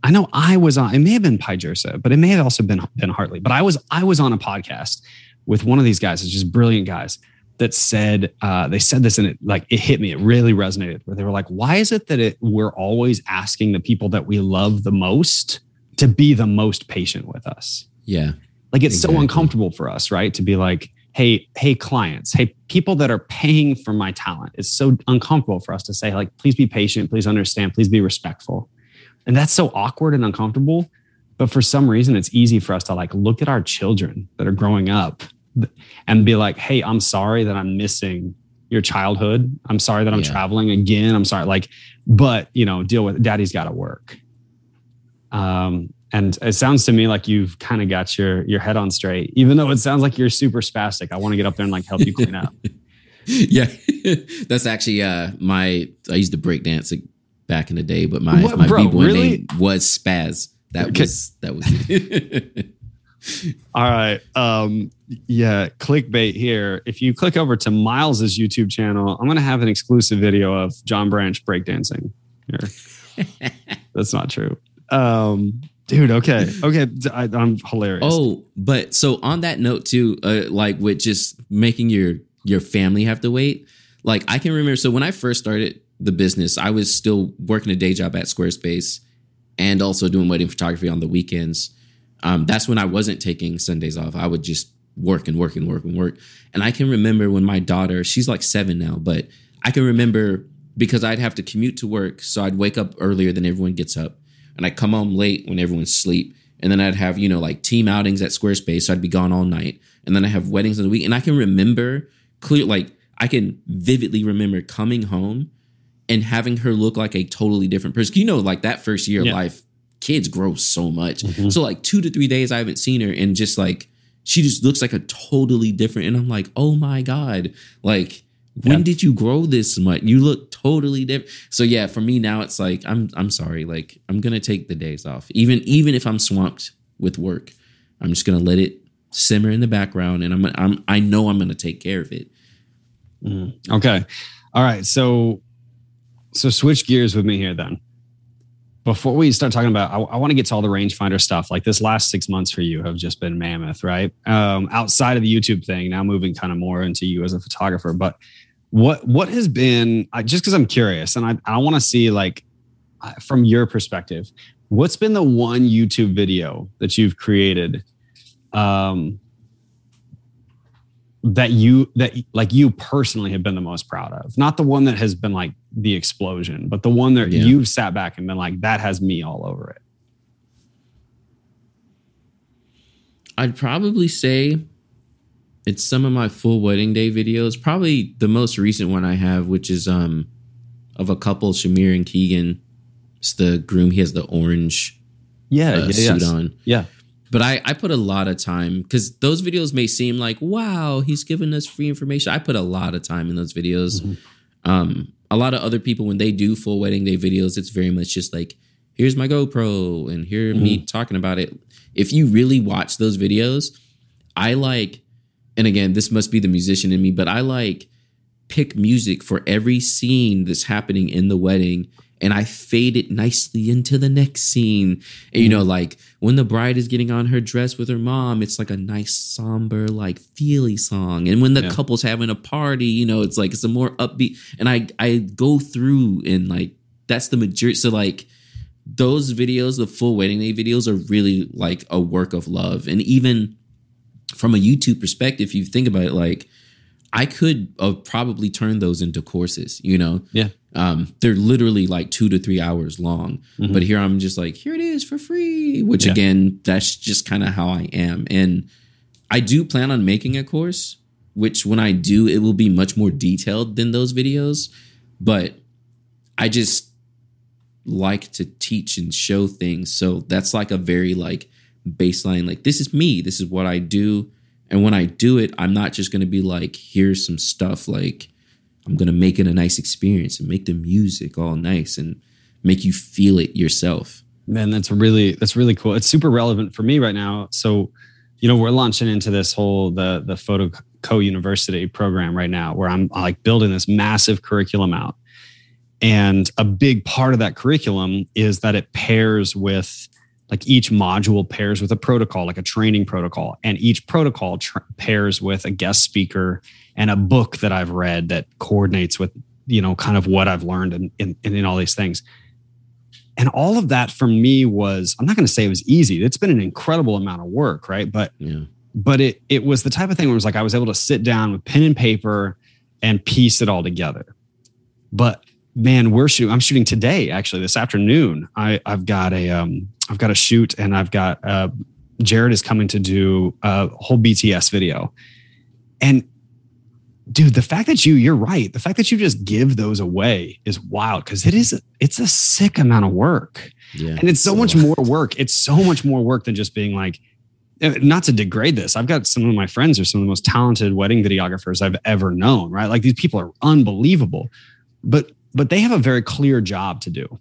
I know I was on. It may have been Pye Jirsa, but it may have also been Ben Hartley. But I was I was on a podcast with one of these guys. It's just brilliant guys that said uh, they said this and it like it hit me. It really resonated. Where they were like, "Why is it that it, we're always asking the people that we love the most to be the most patient with us?" Yeah. Like it's so uncomfortable for us, right? To be like, hey hey clients hey people that are paying for my talent it's so uncomfortable for us to say like please be patient please understand please be respectful and that's so awkward and uncomfortable. But for some reason it's easy for us to like look at our children that are growing up and be like hey i'm sorry that i'm missing your childhood. I'm sorry that i'm yeah. traveling again. I'm sorry like but you know deal with daddy's got to work. Um and it sounds to me like you've kind of got your your head on straight even though it sounds like you're super spastic. I want to get up there and like help you clean up. Yeah. That's actually uh my i used to break dance back in the day but my what, my b-boy really? name was spaz. That okay. was that was it. All right um yeah clickbait here. If you click over to miles's youtube channel i'm going to have an exclusive video of john branch breakdancing here. That's not true. Um dude okay okay I, am hilarious. Oh but so on that note too uh, like with just making your your family have to wait like i can remember so when i first started the business i was still working a day job at squarespace and also doing wedding photography on the weekends um, that's when i wasn't taking sundays off i would just work and work and work and work and i can remember when my daughter she's like seven now but i can remember because i'd have to commute to work so i'd wake up earlier than everyone gets up and I'd come home late when everyone's asleep. And then I'd have, you know, like team outings at Squarespace. So I'd be gone all night. And then I have weddings in the week. And I can remember clear, like, I can vividly remember coming home and having her look like a totally different person. You know, like that first year yeah. of life, kids grow so much. Mm-hmm. So, like, two to three days I haven't seen her and just like, she just looks like a totally different. And I'm like, oh my God. Like, when yeah. did you grow this much? You look totally different. So yeah, for me now it's like I'm I'm sorry, like I'm gonna take the days off. Even even if I'm swamped with work, I'm just gonna let it simmer in the background, and I'm I'm I know I'm gonna take care of it. Mm. Okay, all right. So so switch gears with me here then. Before we start talking about, I, I want to get to all the rangefinder stuff. Like this last six months for you have just been mammoth, right? Um, outside of the YouTube thing, now moving kind of more into you as a photographer, but what what has been I, just because i'm curious and i, I want to see like from your perspective what's been the one youtube video that you've created um that you that like you personally have been the most proud of not the one that has been like the explosion but the one that yeah. you've sat back and been like that has me all over it i'd probably say it's some of my full wedding day videos. Probably the most recent one I have, which is um of a couple, Shamir and Keegan. It's the groom. He has the orange yeah, uh, yeah suit yes. on. Yeah. But I, I put a lot of time because those videos may seem like, wow, he's giving us free information. I put a lot of time in those videos. Mm-hmm. Um, a lot of other people, when they do full wedding day videos, it's very much just like, here's my GoPro and here mm-hmm. me talking about it. If you really watch those videos, I like and again, this must be the musician in me, but I like pick music for every scene that's happening in the wedding and I fade it nicely into the next scene. And, you know, like when the bride is getting on her dress with her mom, it's like a nice somber, like feely song. And when the yeah. couple's having a party, you know, it's like it's a more upbeat. And I I go through and like that's the majority. So like those videos, the full wedding day videos, are really like a work of love. And even from a YouTube perspective, if you think about it, like I could have probably turn those into courses, you know? Yeah. Um, they're literally like two to three hours long. Mm-hmm. But here I'm just like, here it is for free, which yeah. again, that's just kind of how I am. And I do plan on making a course, which when I do, it will be much more detailed than those videos. But I just like to teach and show things. So that's like a very like baseline like this is me this is what i do and when i do it i'm not just going to be like here's some stuff like i'm going to make it a nice experience and make the music all nice and make you feel it yourself. Man that's really that's really cool. It's super relevant for me right now. So you know we're launching into this whole the the photo co university program right now where i'm like building this massive curriculum out. And a big part of that curriculum is that it pairs with like each module pairs with a protocol like a training protocol and each protocol tra- pairs with a guest speaker and a book that i've read that coordinates with you know kind of what i've learned and in, in, in, all these things and all of that for me was i'm not going to say it was easy it's been an incredible amount of work right but yeah. but it it was the type of thing where it was like I was able to sit down with pen and paper and piece it all together. But man, we're shooting. I'm shooting today, actually, this afternoon. I I've got a um I've got a shoot, and I've got uh Jared is coming to do a whole BTS video, and dude, the fact that you you're right, the fact that you just give those away is wild because it is it's a sick amount of work, Yeah. and it's so much more work. It's so much more work than just being like. uh, Not to degrade this, I've got some of my friends are some of the most talented wedding videographers I've ever known. Right, like these people are unbelievable, but but they have a very clear job to do.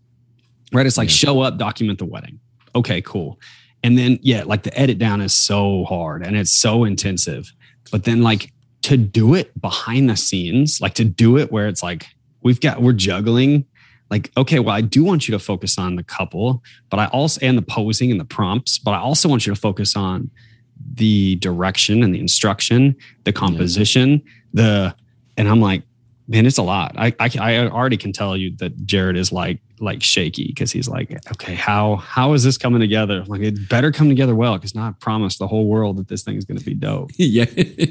Right, it's like Yeah. show up, document the wedding. Okay, cool. And then yeah, like the edit down is so hard and it's so intensive. But then like to do it behind the scenes, like to do it where it's like we've got we're juggling like okay, well I do want you to focus on the couple, but I also and the posing and the prompts, but I also want you to focus on the direction and the instruction, the composition, the and I'm like man, it's a lot. I, I I already can tell you that Jared is like like shaky because he's like, okay, how how is this coming together? Like it better come together well because now I promised the whole world that this thing is going to be dope. yeah. yeah,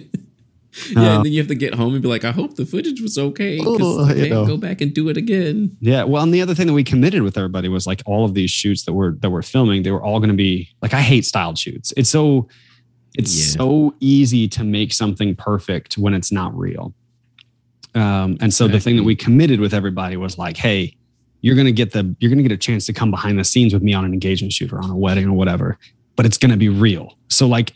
Uh, and then you have to get home and be like, I hope the footage was okay. Because Oh, I can't know. go back and do it again. Yeah. Well, and the other thing that we committed with everybody was like all of these shoots that we're that we're filming, they were all going to be like I hate styled shoots. It's so it's Yeah. so easy to make something perfect when it's not real. Um, and so the thing that we committed with everybody was like, hey, you're gonna get the you're gonna get a chance to come behind the scenes with me on an engagement shoot or on a wedding or whatever, but it's gonna be real. So like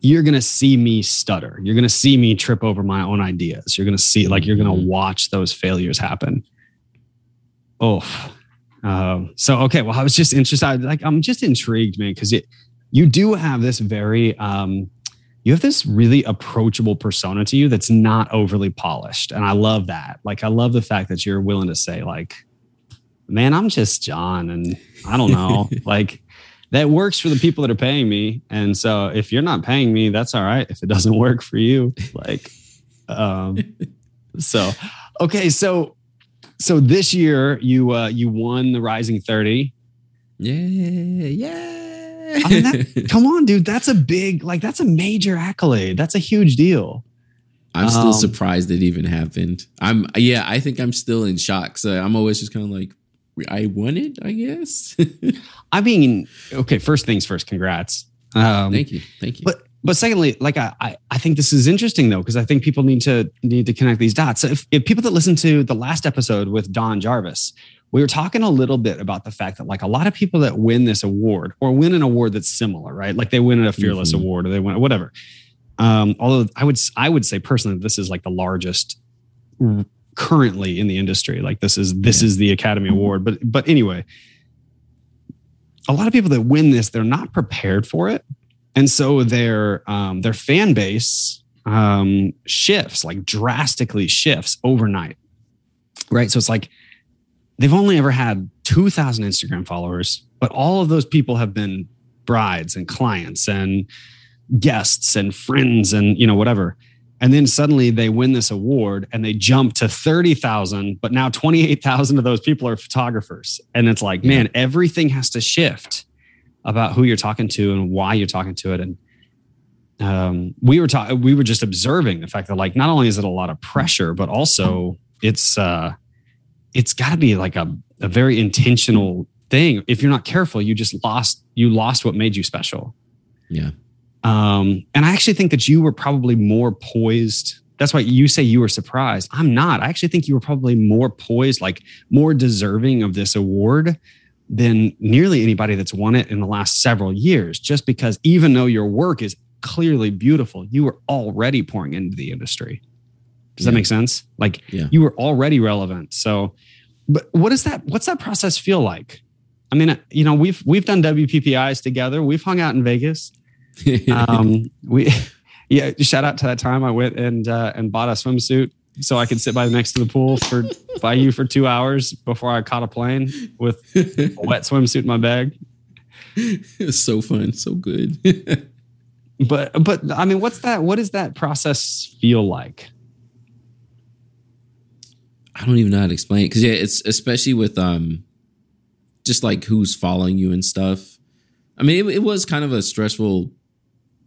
you're gonna see me stutter. You're gonna see me trip over my own ideas. You're gonna see like you're gonna Mhm. watch those failures happen. Oh, um, so okay. Well, I was just interested. Like, I'm just intrigued, man, because it you do have this very, um, you have this really approachable persona to you that's not overly polished, and I love that. Like, I love the fact that you're willing to say, like, man, I'm just John, and I don't know, like. That works for the people that are paying me, and so if you're not paying me, that's all right. If it doesn't work for you, like, um, so okay, so so this year you uh you won the rising 30 Yeah, yeah. I mean, that- come on dude that's a big like that's a major accolade that's a huge deal I'm still Um, surprised it even happened. I'm yeah, I think I'm still in shock. So I'm always just kind of like, I won it, I guess. i mean okay first things first congrats um thank you, thank you. but but secondly like I, I i think this is interesting though because i think people need to need to connect these dots so if, if people that listen to the last episode with don jarvis we were talking a little bit about the fact that like a lot of people that win this award or win an award that's similar right? Like they win a fearless Mhm. award or they win whatever. Um although i would i would say personally this is like the largest currently in the industry. Like this is this Yeah. is the academy award. But but anyway a lot of people that win this they're not prepared for it. And so their um, their fan base um, shifts like drastically shifts overnight. Right? So it's like they've only ever had 2000 instagram followers but all of those people have been brides and clients and guests and friends and you know whatever. And then suddenly they win this award and they jump to 30,000 but now 28,000 of those people are photographers. And it's like Yeah. man everything has to shift about who you're talking to and why you're talking to it. And um, we were talking we were just observing the fact that like not only is it a lot of pressure but also it's uh it's got to be like a, a very intentional thing if you're not careful you just lost you lost what made you special yeah, um, and I actually think that you were probably more poised. That's why you say you were surprised. I'm not. I actually think you were probably more poised, like more deserving of this award than nearly anybody that's won it in the last several years, just because even though your work is clearly beautiful, you were already pouring into the industry. Does that make sense? Like Yeah. you were already relevant. So, but what is that? What's that process feel like? I mean, you know, we've we've done WPPIs together. We've hung out in Vegas um, we yeah shout out to that time i went and uh, and bought a swimsuit so i could sit by next to the pool for by you for two hours before i caught a plane with a wet swimsuit in my bag it's so fun, so good. but but i mean what's that what does that process feel like I don't even know how to explain it because yeah, it's especially with um, just like who's following you and stuff. I mean, it, it was kind of a stressful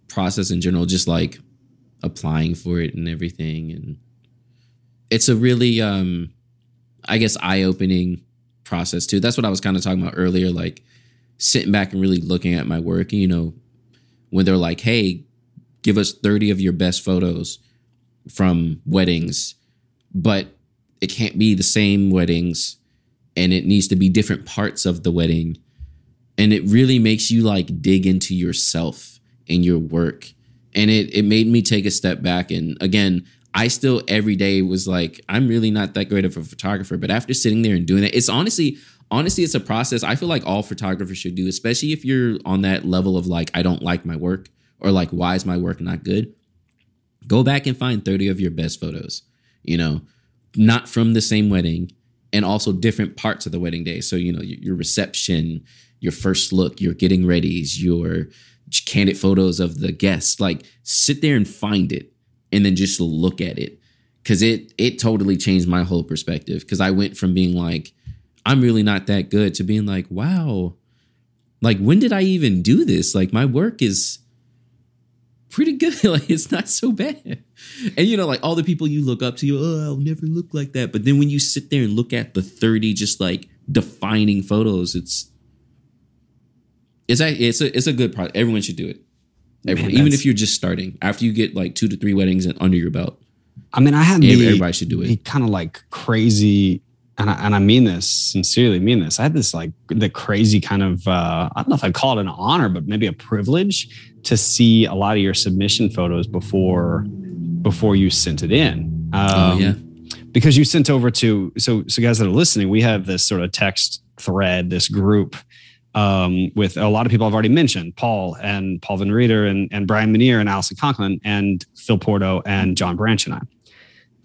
process in general, just like applying for it and everything. And it's a really, um, I guess, eye opening process too. That's what I was kind of talking about earlier, like sitting back and really looking at my work. You know, when they're like, hey, give us 30 of your best photos from weddings, but it can't be the same weddings and it needs to be different parts of the wedding. And it really makes you like dig into yourself and your work. And it it made me take a step back. And again, I still every day was like, I'm really not that great of a photographer. But after sitting there and doing that, it's honestly, honestly, it's a process I feel like all photographers should do, especially if you're on that level of like, I don't like my work or like, why is my work not good? Go back and find 30 of your best photos, you know, not from the same wedding and also different parts of the wedding day. So, you know, your reception, your first look, your getting readies, your candid photos of the guests. Like sit there and find it and then just look at it. Cause it it totally changed my whole perspective. Cause I went from being like, I'm really not that good to being like, wow, like when did I even do this? Like my work is pretty good. like it's not so bad. And you know, like all the people you look up to, you, oh, I'll never look like that. But then when you sit there and look at the 30 just like defining photos, it's it's a it's a it's a good product. Everyone should do it. Everyone, Man, even if you're just starting. After you get like two to three weddings under your belt. I mean, I had the, everybody should do it. Kind of like crazy, and I, and I mean this sincerely. Mean this. I had this like the crazy kind of uh, I don't know if I'd call it an honor, but maybe a privilege to see a lot of your submission photos before before you sent it in. Um, oh yeah. Because you sent over to so so guys that are listening, we have this sort of text thread, this group um, with a lot of people I've already mentioned, Paul and Paul Von Rieter and, and Bryan Minear and Allison Conklin and Phil Porto and John Branch and I.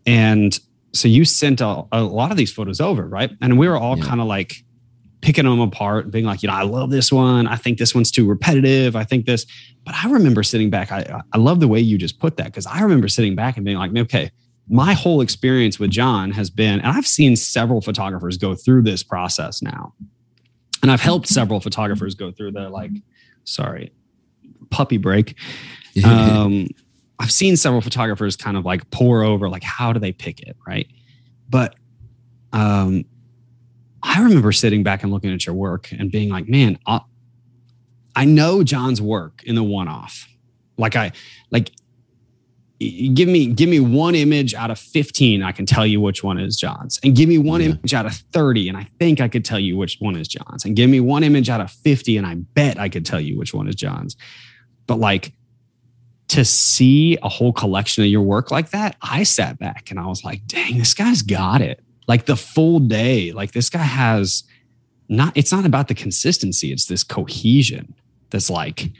And so you sent a, a lot of these photos over, right? And we were all yeah. kind of like picking them apart, being like, you know, I love this one. I think this one's too repetitive. I think this, but I remember sitting back. I, I love the way you just put that because I remember sitting back and being like, okay, my whole experience with John has been, and I've seen several photographers go through this process now and I've helped several photographers go through the like, sorry, puppy break. Um, I've seen several photographers kind of like pour over, like, how do they pick it? Right. But um, I remember sitting back and looking at your work and being like, man, I, I know John's work in the one off. Like, I, like, give me give me one image out of 15 i can tell you which one is john's and give me one yeah. image out of 30 and i think i could tell you which one is john's and give me one image out of 50 and i bet i could tell you which one is john's but like to see a whole collection of your work like that i sat back and i was like dang this guy's got it like the full day like this guy has not it's not about the consistency it's this cohesion that's like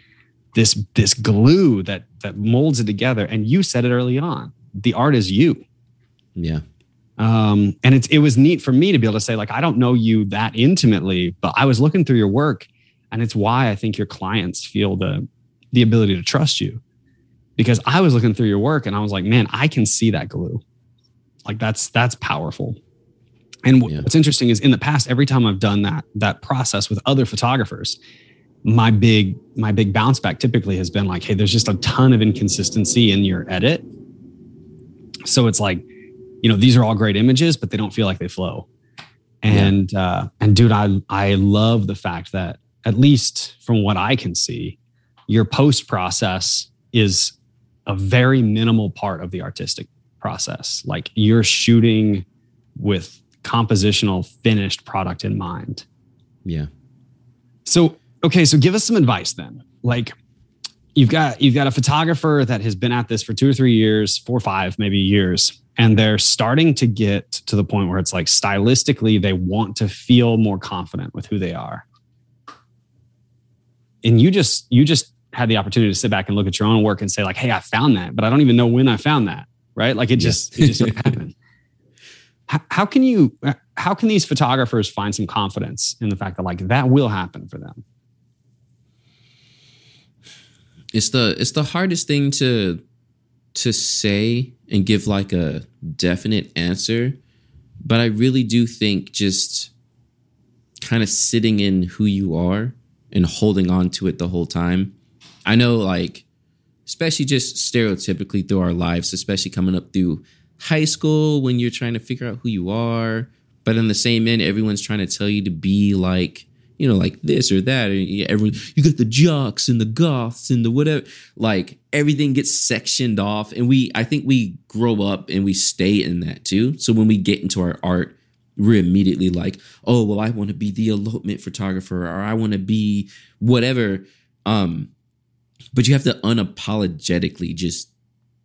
this this glue that that molds it together. And you said it early on. The art is you. Yeah. Um, and it's it was neat for me to be able to say, like, I don't know you that intimately, but I was looking through your work, and it's why I think your clients feel the the ability to trust you. Because I was looking through your work and I was like, man, I can see that glue. Like that's that's powerful. And yeah. what's interesting is in the past, every time I've done that that process with other photographers, my big my big bounce back typically has been like hey there's just a ton of inconsistency in your edit so it's like you know these are all great images but they don't feel like they flow and yeah. uh and dude i i love the fact that at least from what i can see your post process is a very minimal part of the artistic process like you're shooting with compositional finished product in mind yeah so okay, so give us some advice then. Like you've got you've got a photographer that has been at this for two or three years, four or five maybe years, and they're starting to get to the point where it's like stylistically they want to feel more confident with who they are. And you just you just had the opportunity to sit back and look at your own work and say like, "Hey, I found that, but I don't even know when I found that." Right? Like it just it just happened. How, how can you uh, how can these photographers find some confidence in the fact that like that will happen for them? it's the it's the hardest thing to to say and give like a definite answer but i really do think just kind of sitting in who you are and holding on to it the whole time i know like especially just stereotypically through our lives, especially coming up through high school when you're trying to figure out who you are. But in the same end, everyone's trying to tell you to be like, you know, like this or that. Everyone, you got the jocks and the goths and the whatever. Like everything gets sectioned off. And we, I think we grow up and we stay in that too. So when we get into our art, we're immediately like, oh, well, I want to be the elopement photographer or I want to be whatever. Um, but you have to unapologetically just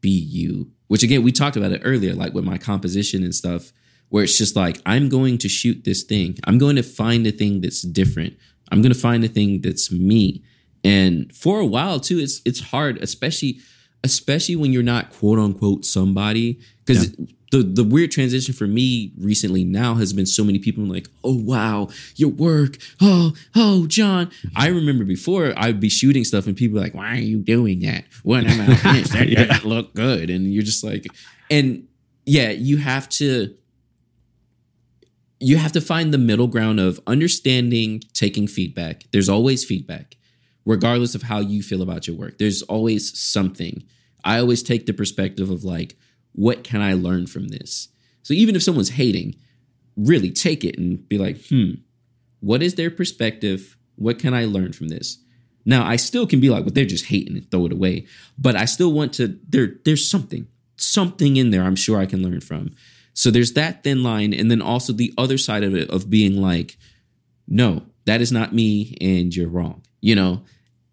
be you. Which again, we talked about it earlier, like with my composition and stuff, where it's just like, I'm going to shoot this thing. I'm going to find a thing that's different. I'm going to find a thing that's me. And for a while too, it's it's hard, especially especially when you're not quote unquote somebody. Because yeah the the weird transition for me recently now has been so many people like, oh wow, your work, oh oh John. I remember before I'd be shooting stuff and people like, why are you doing that? What am I? that yeah. doesn't look good, and you're just like, and yeah, you have to. You have to find the middle ground of understanding, taking feedback. There's always feedback, regardless of how you feel about your work. There's always something. I always take the perspective of like, what can I learn from this? So even if someone's hating, really take it and be like, hmm, what is their perspective? What can I learn from this? Now I still can be like, well, they're just hating and throw it away. But I still want to, there, there's something, something in there I'm sure I can learn from. So there's that thin line. And then also the other side of it of being like, no, that is not me and you're wrong. You know,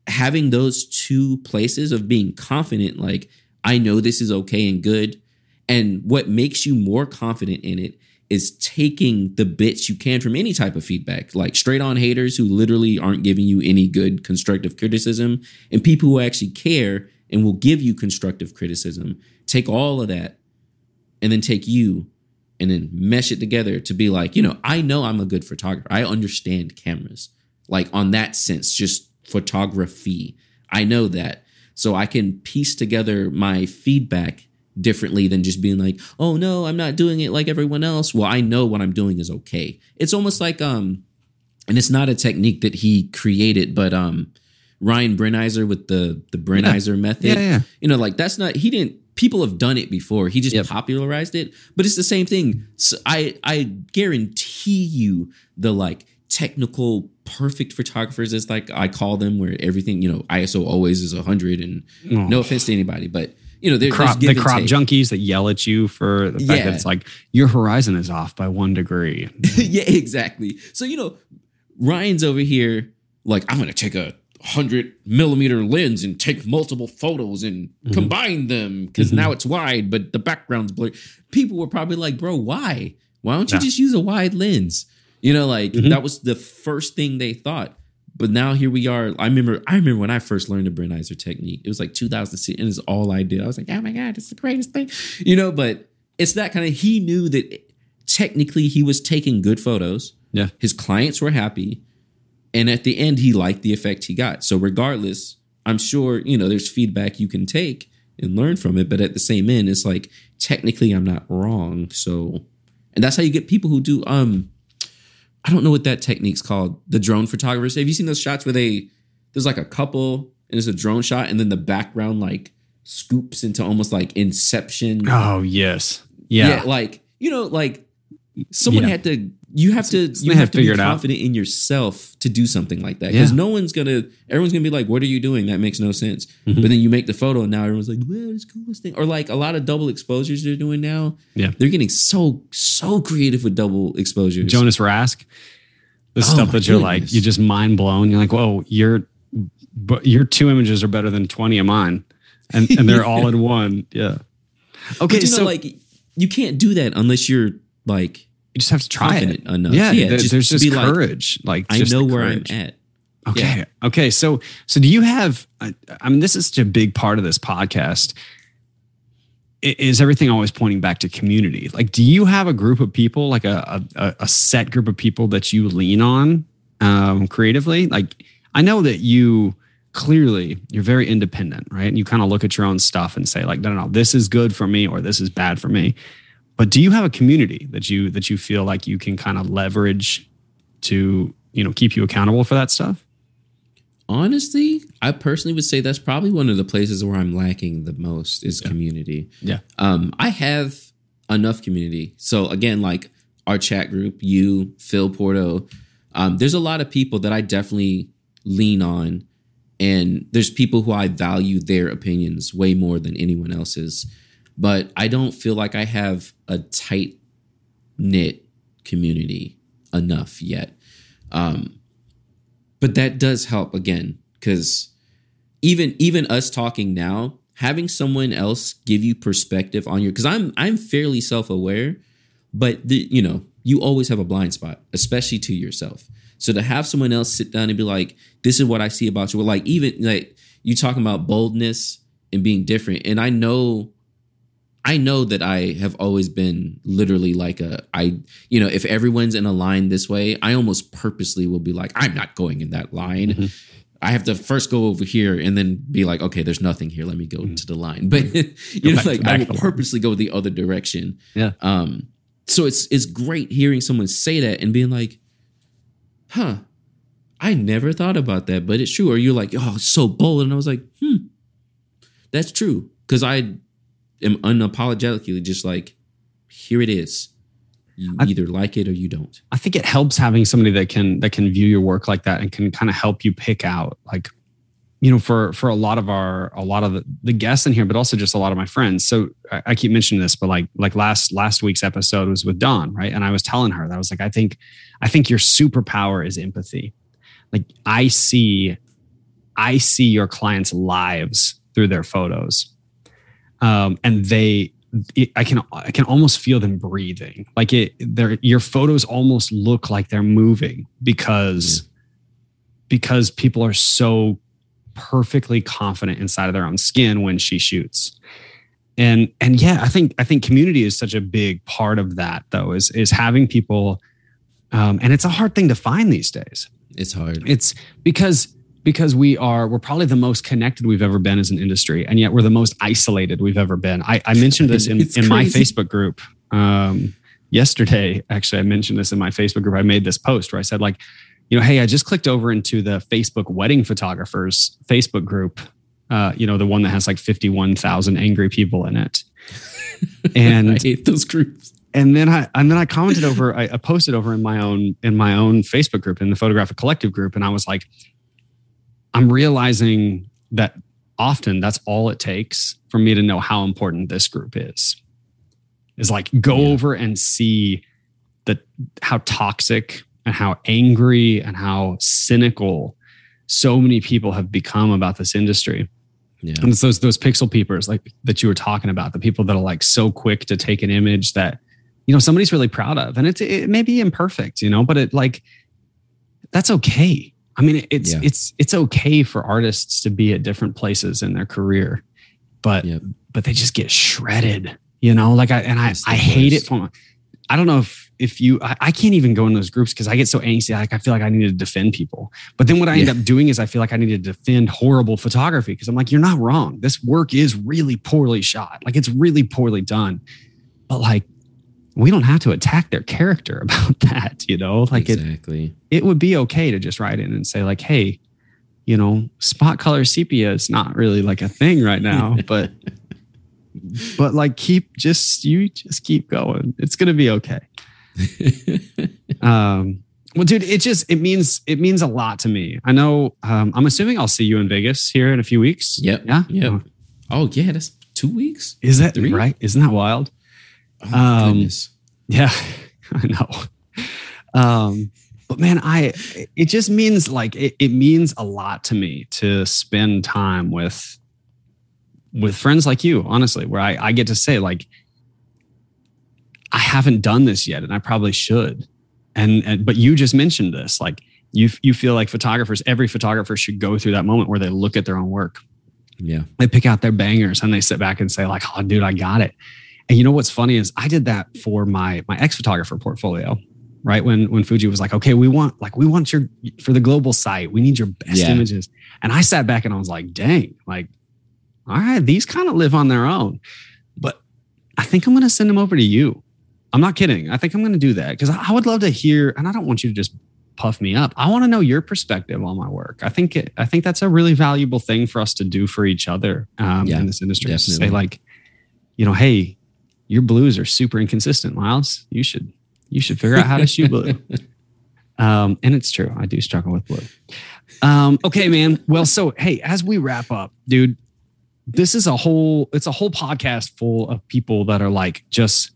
having those two places of being confident, like, I know this is okay and good and what makes you more confident in it is taking the bits you can from any type of feedback, like straight on haters who literally aren't giving you any good constructive criticism, and people who actually care and will give you constructive criticism. Take all of that and then take you and then mesh it together to be like, you know, I know I'm a good photographer. I understand cameras. Like on that sense, just photography. I know that. So I can piece together my feedback differently than just being like, "Oh no, I'm not doing it like everyone else." Well, I know what I'm doing is okay. It's almost like um and it's not a technique that he created, but um Ryan Brenizer with the the Brenizer yeah. method. Yeah, yeah. You know, like that's not he didn't people have done it before. He just yep. popularized it, but it's the same thing. So I I guarantee you the like technical perfect photographers as like I call them where everything, you know, ISO always is 100 and oh. no offense to anybody, but you know, there, crop, the crop junkies that yell at you for the fact yeah. that it's like your horizon is off by one degree. yeah, exactly. So you know, Ryan's over here like I'm going to take a hundred millimeter lens and take multiple photos and mm-hmm. combine them because mm-hmm. now it's wide, but the background's blurry. People were probably like, "Bro, why? Why don't you just use a wide lens?" You know, like mm-hmm. that was the first thing they thought. But now here we are. I remember I remember when I first learned the Brenizer technique. It was like 2006 and it's all I did. I was like, oh my God, it's the greatest thing. You know, but it's that kind of he knew that technically he was taking good photos. Yeah. His clients were happy. And at the end, he liked the effect he got. So regardless, I'm sure, you know, there's feedback you can take and learn from it. But at the same end, it's like technically I'm not wrong. So and that's how you get people who do um I don't know what that technique's called. The drone photographers. Have you seen those shots where they there's like a couple and it's a drone shot and then the background like scoops into almost like Inception. Oh yes, yeah. yeah like you know, like someone yeah. had to you have to you have to be confident in yourself to do something like that. Because yeah. no one's gonna everyone's gonna be like what are you doing? That makes no sense. Mm-hmm. but then you make the photo and now everyone's like well it's coolest thing or like a lot of double exposures they're doing now yeah. they're getting so so creative with double exposures. Jonas Rask the oh stuff that you're like you're just mind blown you're like whoa your but your two images are better than 20 of mine. And and they're all in one. Yeah. Okay but you so know, like you can't do that unless you're like you just have to try it enough. Yeah, yeah just there's just courage. Like, like I know where I'm at. Okay. Yeah. Okay. So, so do you have? I mean, this is such a big part of this podcast. Is everything always pointing back to community? Like, do you have a group of people, like a a, a set group of people that you lean on um, creatively? Like, I know that you clearly you're very independent, right? And you kind of look at your own stuff and say, like, no, no, no, this is good for me or this is bad for me. But do you have a community that you that you feel like you can kind of leverage to you know keep you accountable for that stuff? honestly, I personally would say that's probably one of the places where I'm lacking the most is Yeah. community. Yeah. Um, I have enough community. So again, like our chat group, you, Phil Porto, um, there's a lot of people that I definitely lean on. And there's people who I value their opinions way more than anyone else's. But I don't feel like I have a tight knit community enough yet. Um, but that does help again because even even us talking now, having someone else give you perspective on your because I'm I'm fairly self aware, but the, you know you always have a blind spot, especially to yourself. So to have someone else sit down and be like, "This is what I see about you," like even like you talking about boldness and being different, and I know I know that I have always been literally like a I you know if everyone's in a line this way, I almost purposely will be like I'm not going in that line. Mhm. I have to first go over here and then be like, okay, there's nothing here. Let me go Mhm. to the line. But you know, like I will purposely go the other direction. Yeah. Um. So it's it's great hearing someone say that and being like, huh, I never thought about that, but it's true. Or you're like, oh, it's so bold, and I was like, hmm, that's true because I am unapologetically just like, here it is. You I- either like it or you don't. I think it helps having somebody that can that can view your work like that and can kind of help you pick out like you know for for a lot of our a lot of the, the guests in here but also just a lot of my friends so I, I keep mentioning this but like like last last week's episode was with Dawn right and I was telling her that I was like I think I think your superpower is empathy like I see I see your clients lives through their photos um and they it, I can I can almost feel them breathing. Like it, their your photos almost look like they're moving because because people are so perfectly confident inside of their own skin when she shoots. And and yeah, I think I think community is such a big part of that though. Is is having people, um, and it's a hard thing to find these days It's hard. it's because because we are we're probably the most connected we've ever been as an industry and yet we're the most isolated we've ever been. I, I mentioned this in, in my facebook group um, yesterday. Actually i mentioned this in my facebook group. I made this post where i said like you know hey i just clicked over into the facebook wedding photographers facebook group uh, you know the one that has like 51000 angry people in it. And I hate those groups. and then I and then I commented over I, I posted over in my own in my own Facebook group in the photographic collective group and I was like I'm realizing that often that's all it takes for me to know how important this group is is like go Yeah. over and see the how toxic and how angry and how cynical so many people have become about this industry Yeah. and it's those those pixel peepers like that you were talking about, the people that are like so quick to take an image that you know somebody's really proud of, and it's it may be imperfect, you know, but it like that's okay. I mean, it's Yeah. it's it's okay for artists to be at different places in their career, but Yep. but they just get shredded, you know. Like I and I I hate it from. I don't know if if you I, I can't even go in those groups because I get so angsty. Like I feel like I need to defend people. But then what I end up doing is I feel like I need to defend horrible photography because I'm like, you're not wrong. This work is really poorly shot. Like it's really poorly done. But like we don't have to attack their character about that, you know? Like it exactly. it would be okay to just write in and say, like, hey, you know, spot color sepia is not really like a thing right now, but but like keep just you just keep going. It's gonna be okay. Um well, dude, it just it means it means a lot to me. I know um I'm assuming I'll see you in Vegas here in a few weeks. Yep. Yeah. Yep. oh yeah, that's two weeks. Is that Three? right? Isn't that wild? Oh, Um, goodness. Yeah, I know. Um, but man, I it just means like it, it means a lot to me to spend time with with friends like you, honestly, where I, I get to say, like, I haven't done this yet, and I probably should. And, and but you just mentioned this, like you you feel like photographers, every photographer should go through that moment where they look at their own work Yeah. they pick out their bangers and they sit back and say like oh dude i got it and you know what's funny is i did that for my my X photographer portfolio right when when fuji was like okay we want like we want your for the global site we need your best Yeah. images and i sat back and i was like dang like all right these kind of live on their own but i think i'm going to send them over to you i'm not kidding i think i'm going to do that because i would love to hear and i don't want you to just puff me up. I want to know your perspective on my work. I think it, I think that's a really valuable thing for us to do for each other um, Yeah, in this industry. to Say like, you know, hey, your blues are super inconsistent, Miles. You should you should figure out how to shoot blue. Um, and it's true. I do struggle with blue. Um, okay, man. Well, so hey, as we wrap up, dude, this is a whole it's a whole podcast full of people that are like just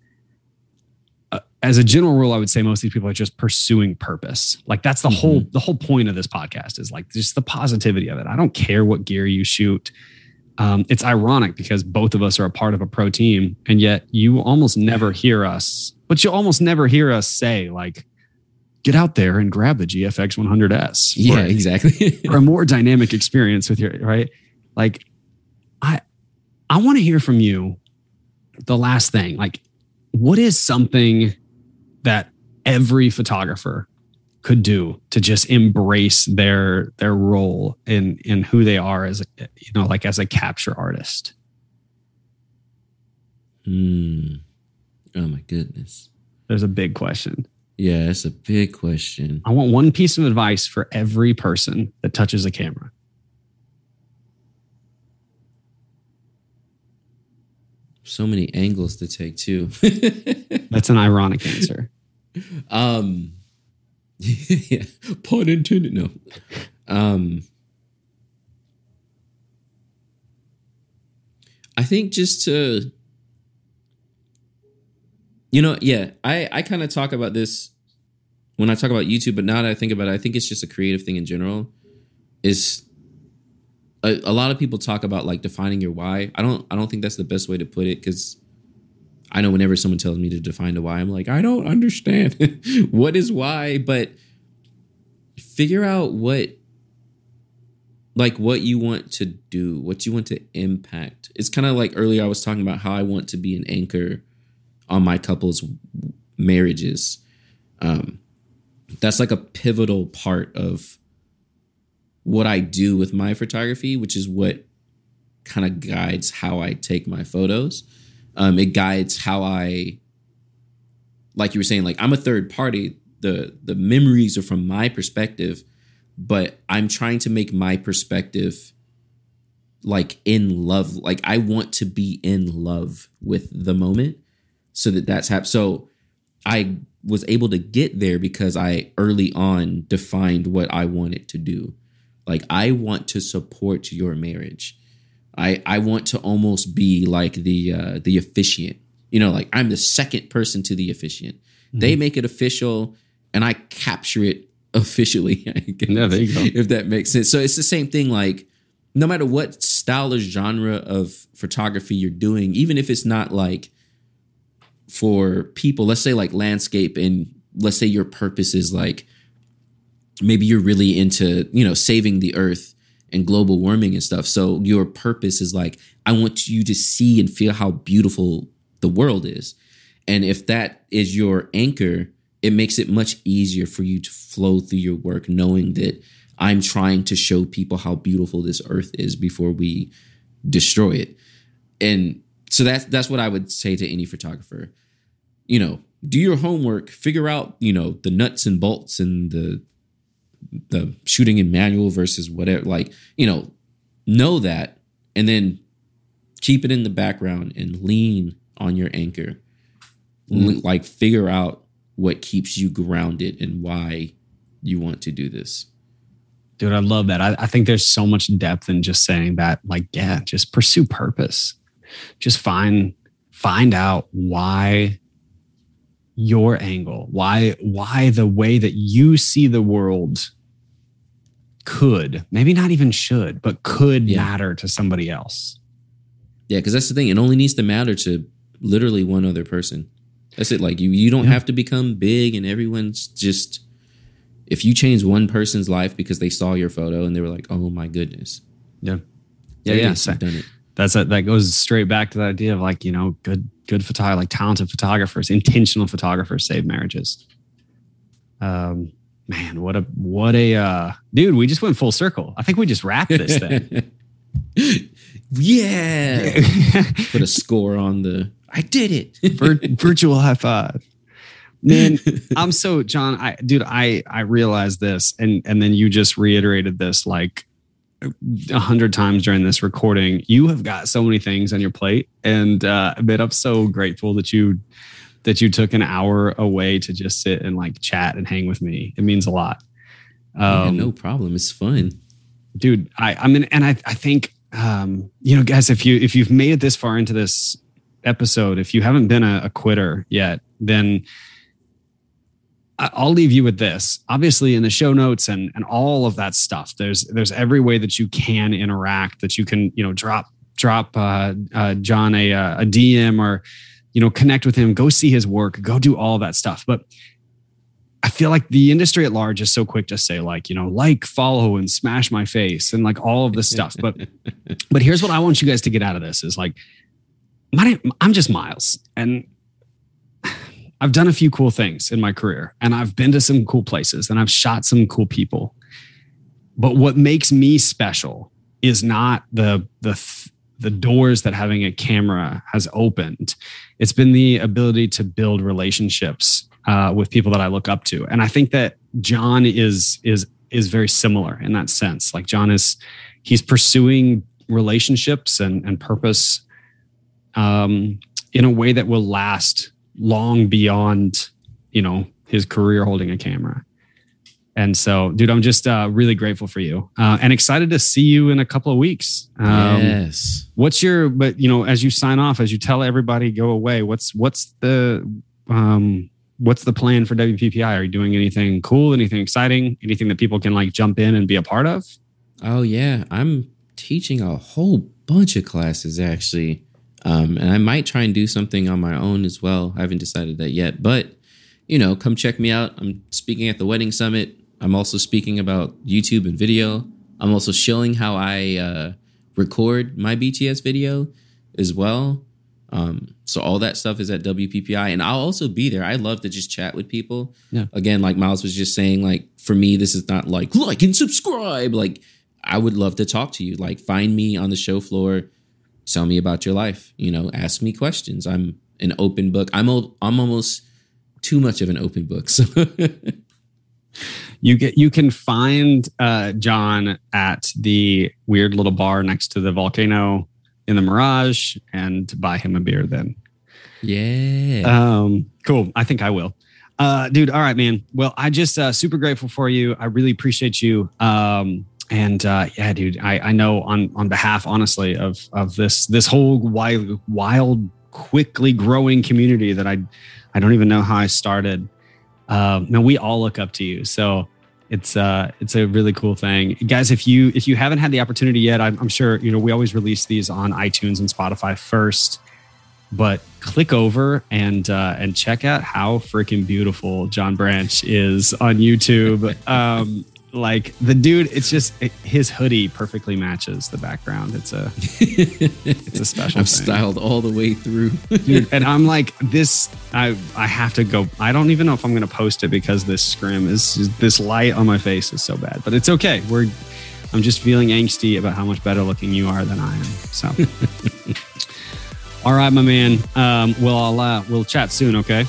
uh, as a general rule i would say most of these people are just pursuing purpose like that's the whole the whole point of this podcast is like just the positivity of it i don't care what gear you shoot um, it's ironic because both of us are a part of a pro team and yet you almost never hear us but you almost never hear us say like get out there and grab the gfx 100s for Yeah, a- exactly. for a more dynamic experience with your right? Like i i want to hear from you the last thing. Like what is something that every photographer could do to just embrace their their role in in who they are as a you know like as a capture artist Hmm. Oh my goodness. there's a big question Yeah, that's a big question. i want one piece of advice for every person that touches a camera So many angles to take too. that's an ironic answer um yeah, pun intended. No. Um I think just to you know, yeah, I I kind of talk about this when I talk about YouTube, but now that I think about it, I think it's just a creative thing in general. Is a, a lot of people talk about like defining your why. I don't I don't think that's the best way to put it because I know whenever someone tells me to define the why, I'm like, I don't understand what is why, but figure out what like what you want to do, what you want to impact. It's kind of like earlier I was talking about how I want to be an anchor on my couple's marriages. Um that's like a pivotal part of what I do with my photography, which is what kind of guides how I take my photos. Um, it guides how I, like you were saying, like I'm a third party. The the memories are from my perspective, but I'm trying to make my perspective like in love. Like I want to be in love with the moment, so that that's hap. So I was able to get there because I early on defined what I wanted to do. Like I want to support your marriage. I I want to almost be like the uh the officiant. You know, like I'm the second person to the officiant. They make it official and I capture it officially. I guess, Yeah, there you go. If that makes sense. So it's the same thing like no matter what style or genre of photography you're doing, even if it's not like for people, let's say like landscape and let's say your purpose is like maybe you're really into, you know, saving the earth and global warming and stuff. So your purpose is like I want you to see and feel how beautiful the world is. And if that is your anchor, it makes it much easier for you to flow through your work knowing that I'm trying to show people how beautiful this earth is before we destroy it. And so that's that's what I would say to any photographer. You know, do your homework, figure out, you know, the nuts and bolts and the the shooting in manual versus whatever like, you know, know that and then keep it in the background and lean on your anchor. Mm-hmm. L- like figure out what keeps you grounded and why you want to do this. Dude, I love that. I, I think there's so much depth in just saying that. Like, yeah, just pursue purpose. Just find find out why your angle, why why the way that you see the world could, maybe not even should, but could Yeah. matter to somebody else. Yeah, because that's the thing. It only needs to matter to literally one other person. That's it. Like you, you don't Yeah. have to become big, and everyone's just. If you change one person's life because they saw your photo and they were like, "Oh my goodness," Yeah. Yeah, yeah. So done it. that's a, that goes straight back to the idea of like, you know, good good photog like talented photographers, intentional photographers save marriages. Um man, what a what a uh dude, we just went full circle. I think we just wrapped this thing. yeah. Put a score on the. I did it. Vir- virtual high five. Man, I'm so John. I dude, I I realized this, and and then you just reiterated this like a hundred times during this recording. You have got so many things on your plate, and uh, man, I'm so grateful that you that you took an hour away to just sit and like chat and hang with me. It means a lot. Um, yeah, no problem. It's fun, dude. I I mean, and I I think um, you know, guys, if you if you've made it this far into this episode, if you haven't been a, a quitter yet, then I'll leave you with this. Obviously, in the show notes and and all of that stuff, there's there's every way that you can interact. That you can you know drop drop uh, uh, John a uh, a DM or you know connect with him, go see his work, go do all that stuff. But I feel like the industry at large is so quick to say like you know like follow and smash my face and like all of this stuff. But but here's what I want you guys to get out of this is like my name, I'm just Miles and I've done a few cool things in my career and I've been to some cool places and I've shot some cool people. But what makes me special is not the the the doors that having a camera has opened. It's been the ability to build relationships uh, with people that I look up to, and I think that John is is is very similar in that sense. Like John is he's pursuing relationships and and purpose um, in a way that will last long beyond, you know, his career holding a camera. And so, dude, I'm just uh, really grateful for you uh, and excited to see you in a couple of weeks. Um, yes. What's your, but you know, as you sign off, as you tell everybody go away, what's what's the um, what's the plan for WPPI? Are you doing anything cool, anything exciting, anything that people can like jump in and be a part of? Oh yeah, I'm teaching a whole bunch of classes actually. Um, and I might try and do something on my own as well. I haven't decided that yet, but you know, come check me out. I'm speaking at the Wedding Summit. I'm also speaking about YouTube and video. I'm also showing how I uh, record my BTS video as well. Um, so all that stuff is at WPPI, and I'll also be there. I love to just chat with people. Yeah. Again, like Miles was just saying, like for me, this is not like like and subscribe. Like I would love to talk to you. Like find me on the show floor tell me about your life you know ask me questions i'm an open book i'm old, i'm almost too much of an open book so you get you can find uh, john at the weird little bar next to the volcano in the mirage and buy him a beer then. Yeah. Um cool. I think i will. Uh dude all right man. Well i just uh super grateful for you. I really appreciate you. Um and uh, yeah, dude, I, I know on on behalf, honestly, of of this this whole wild, wild, quickly growing community that I I don't even know how I started. Um, now we all look up to you, so it's uh it's a really cool thing, guys. If you if you haven't had the opportunity yet, I'm, I'm sure you know we always release these on iTunes and Spotify first but click over and uh, and check out how freaking beautiful John Branch is on YouTube. Um, like the dude it's just it, his hoodie perfectly matches the background. It's a it's a special i'm thing. styled all the way through. Dude, and i'm like this i i have to go i don't even know if i'm gonna post it because this scrim is this light on my face is so bad but it's okay. We're i'm just feeling angsty about how much better looking you are than i am so. All right my man um well i'll uh we'll chat soon okay?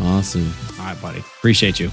Awesome. All right buddy. Appreciate you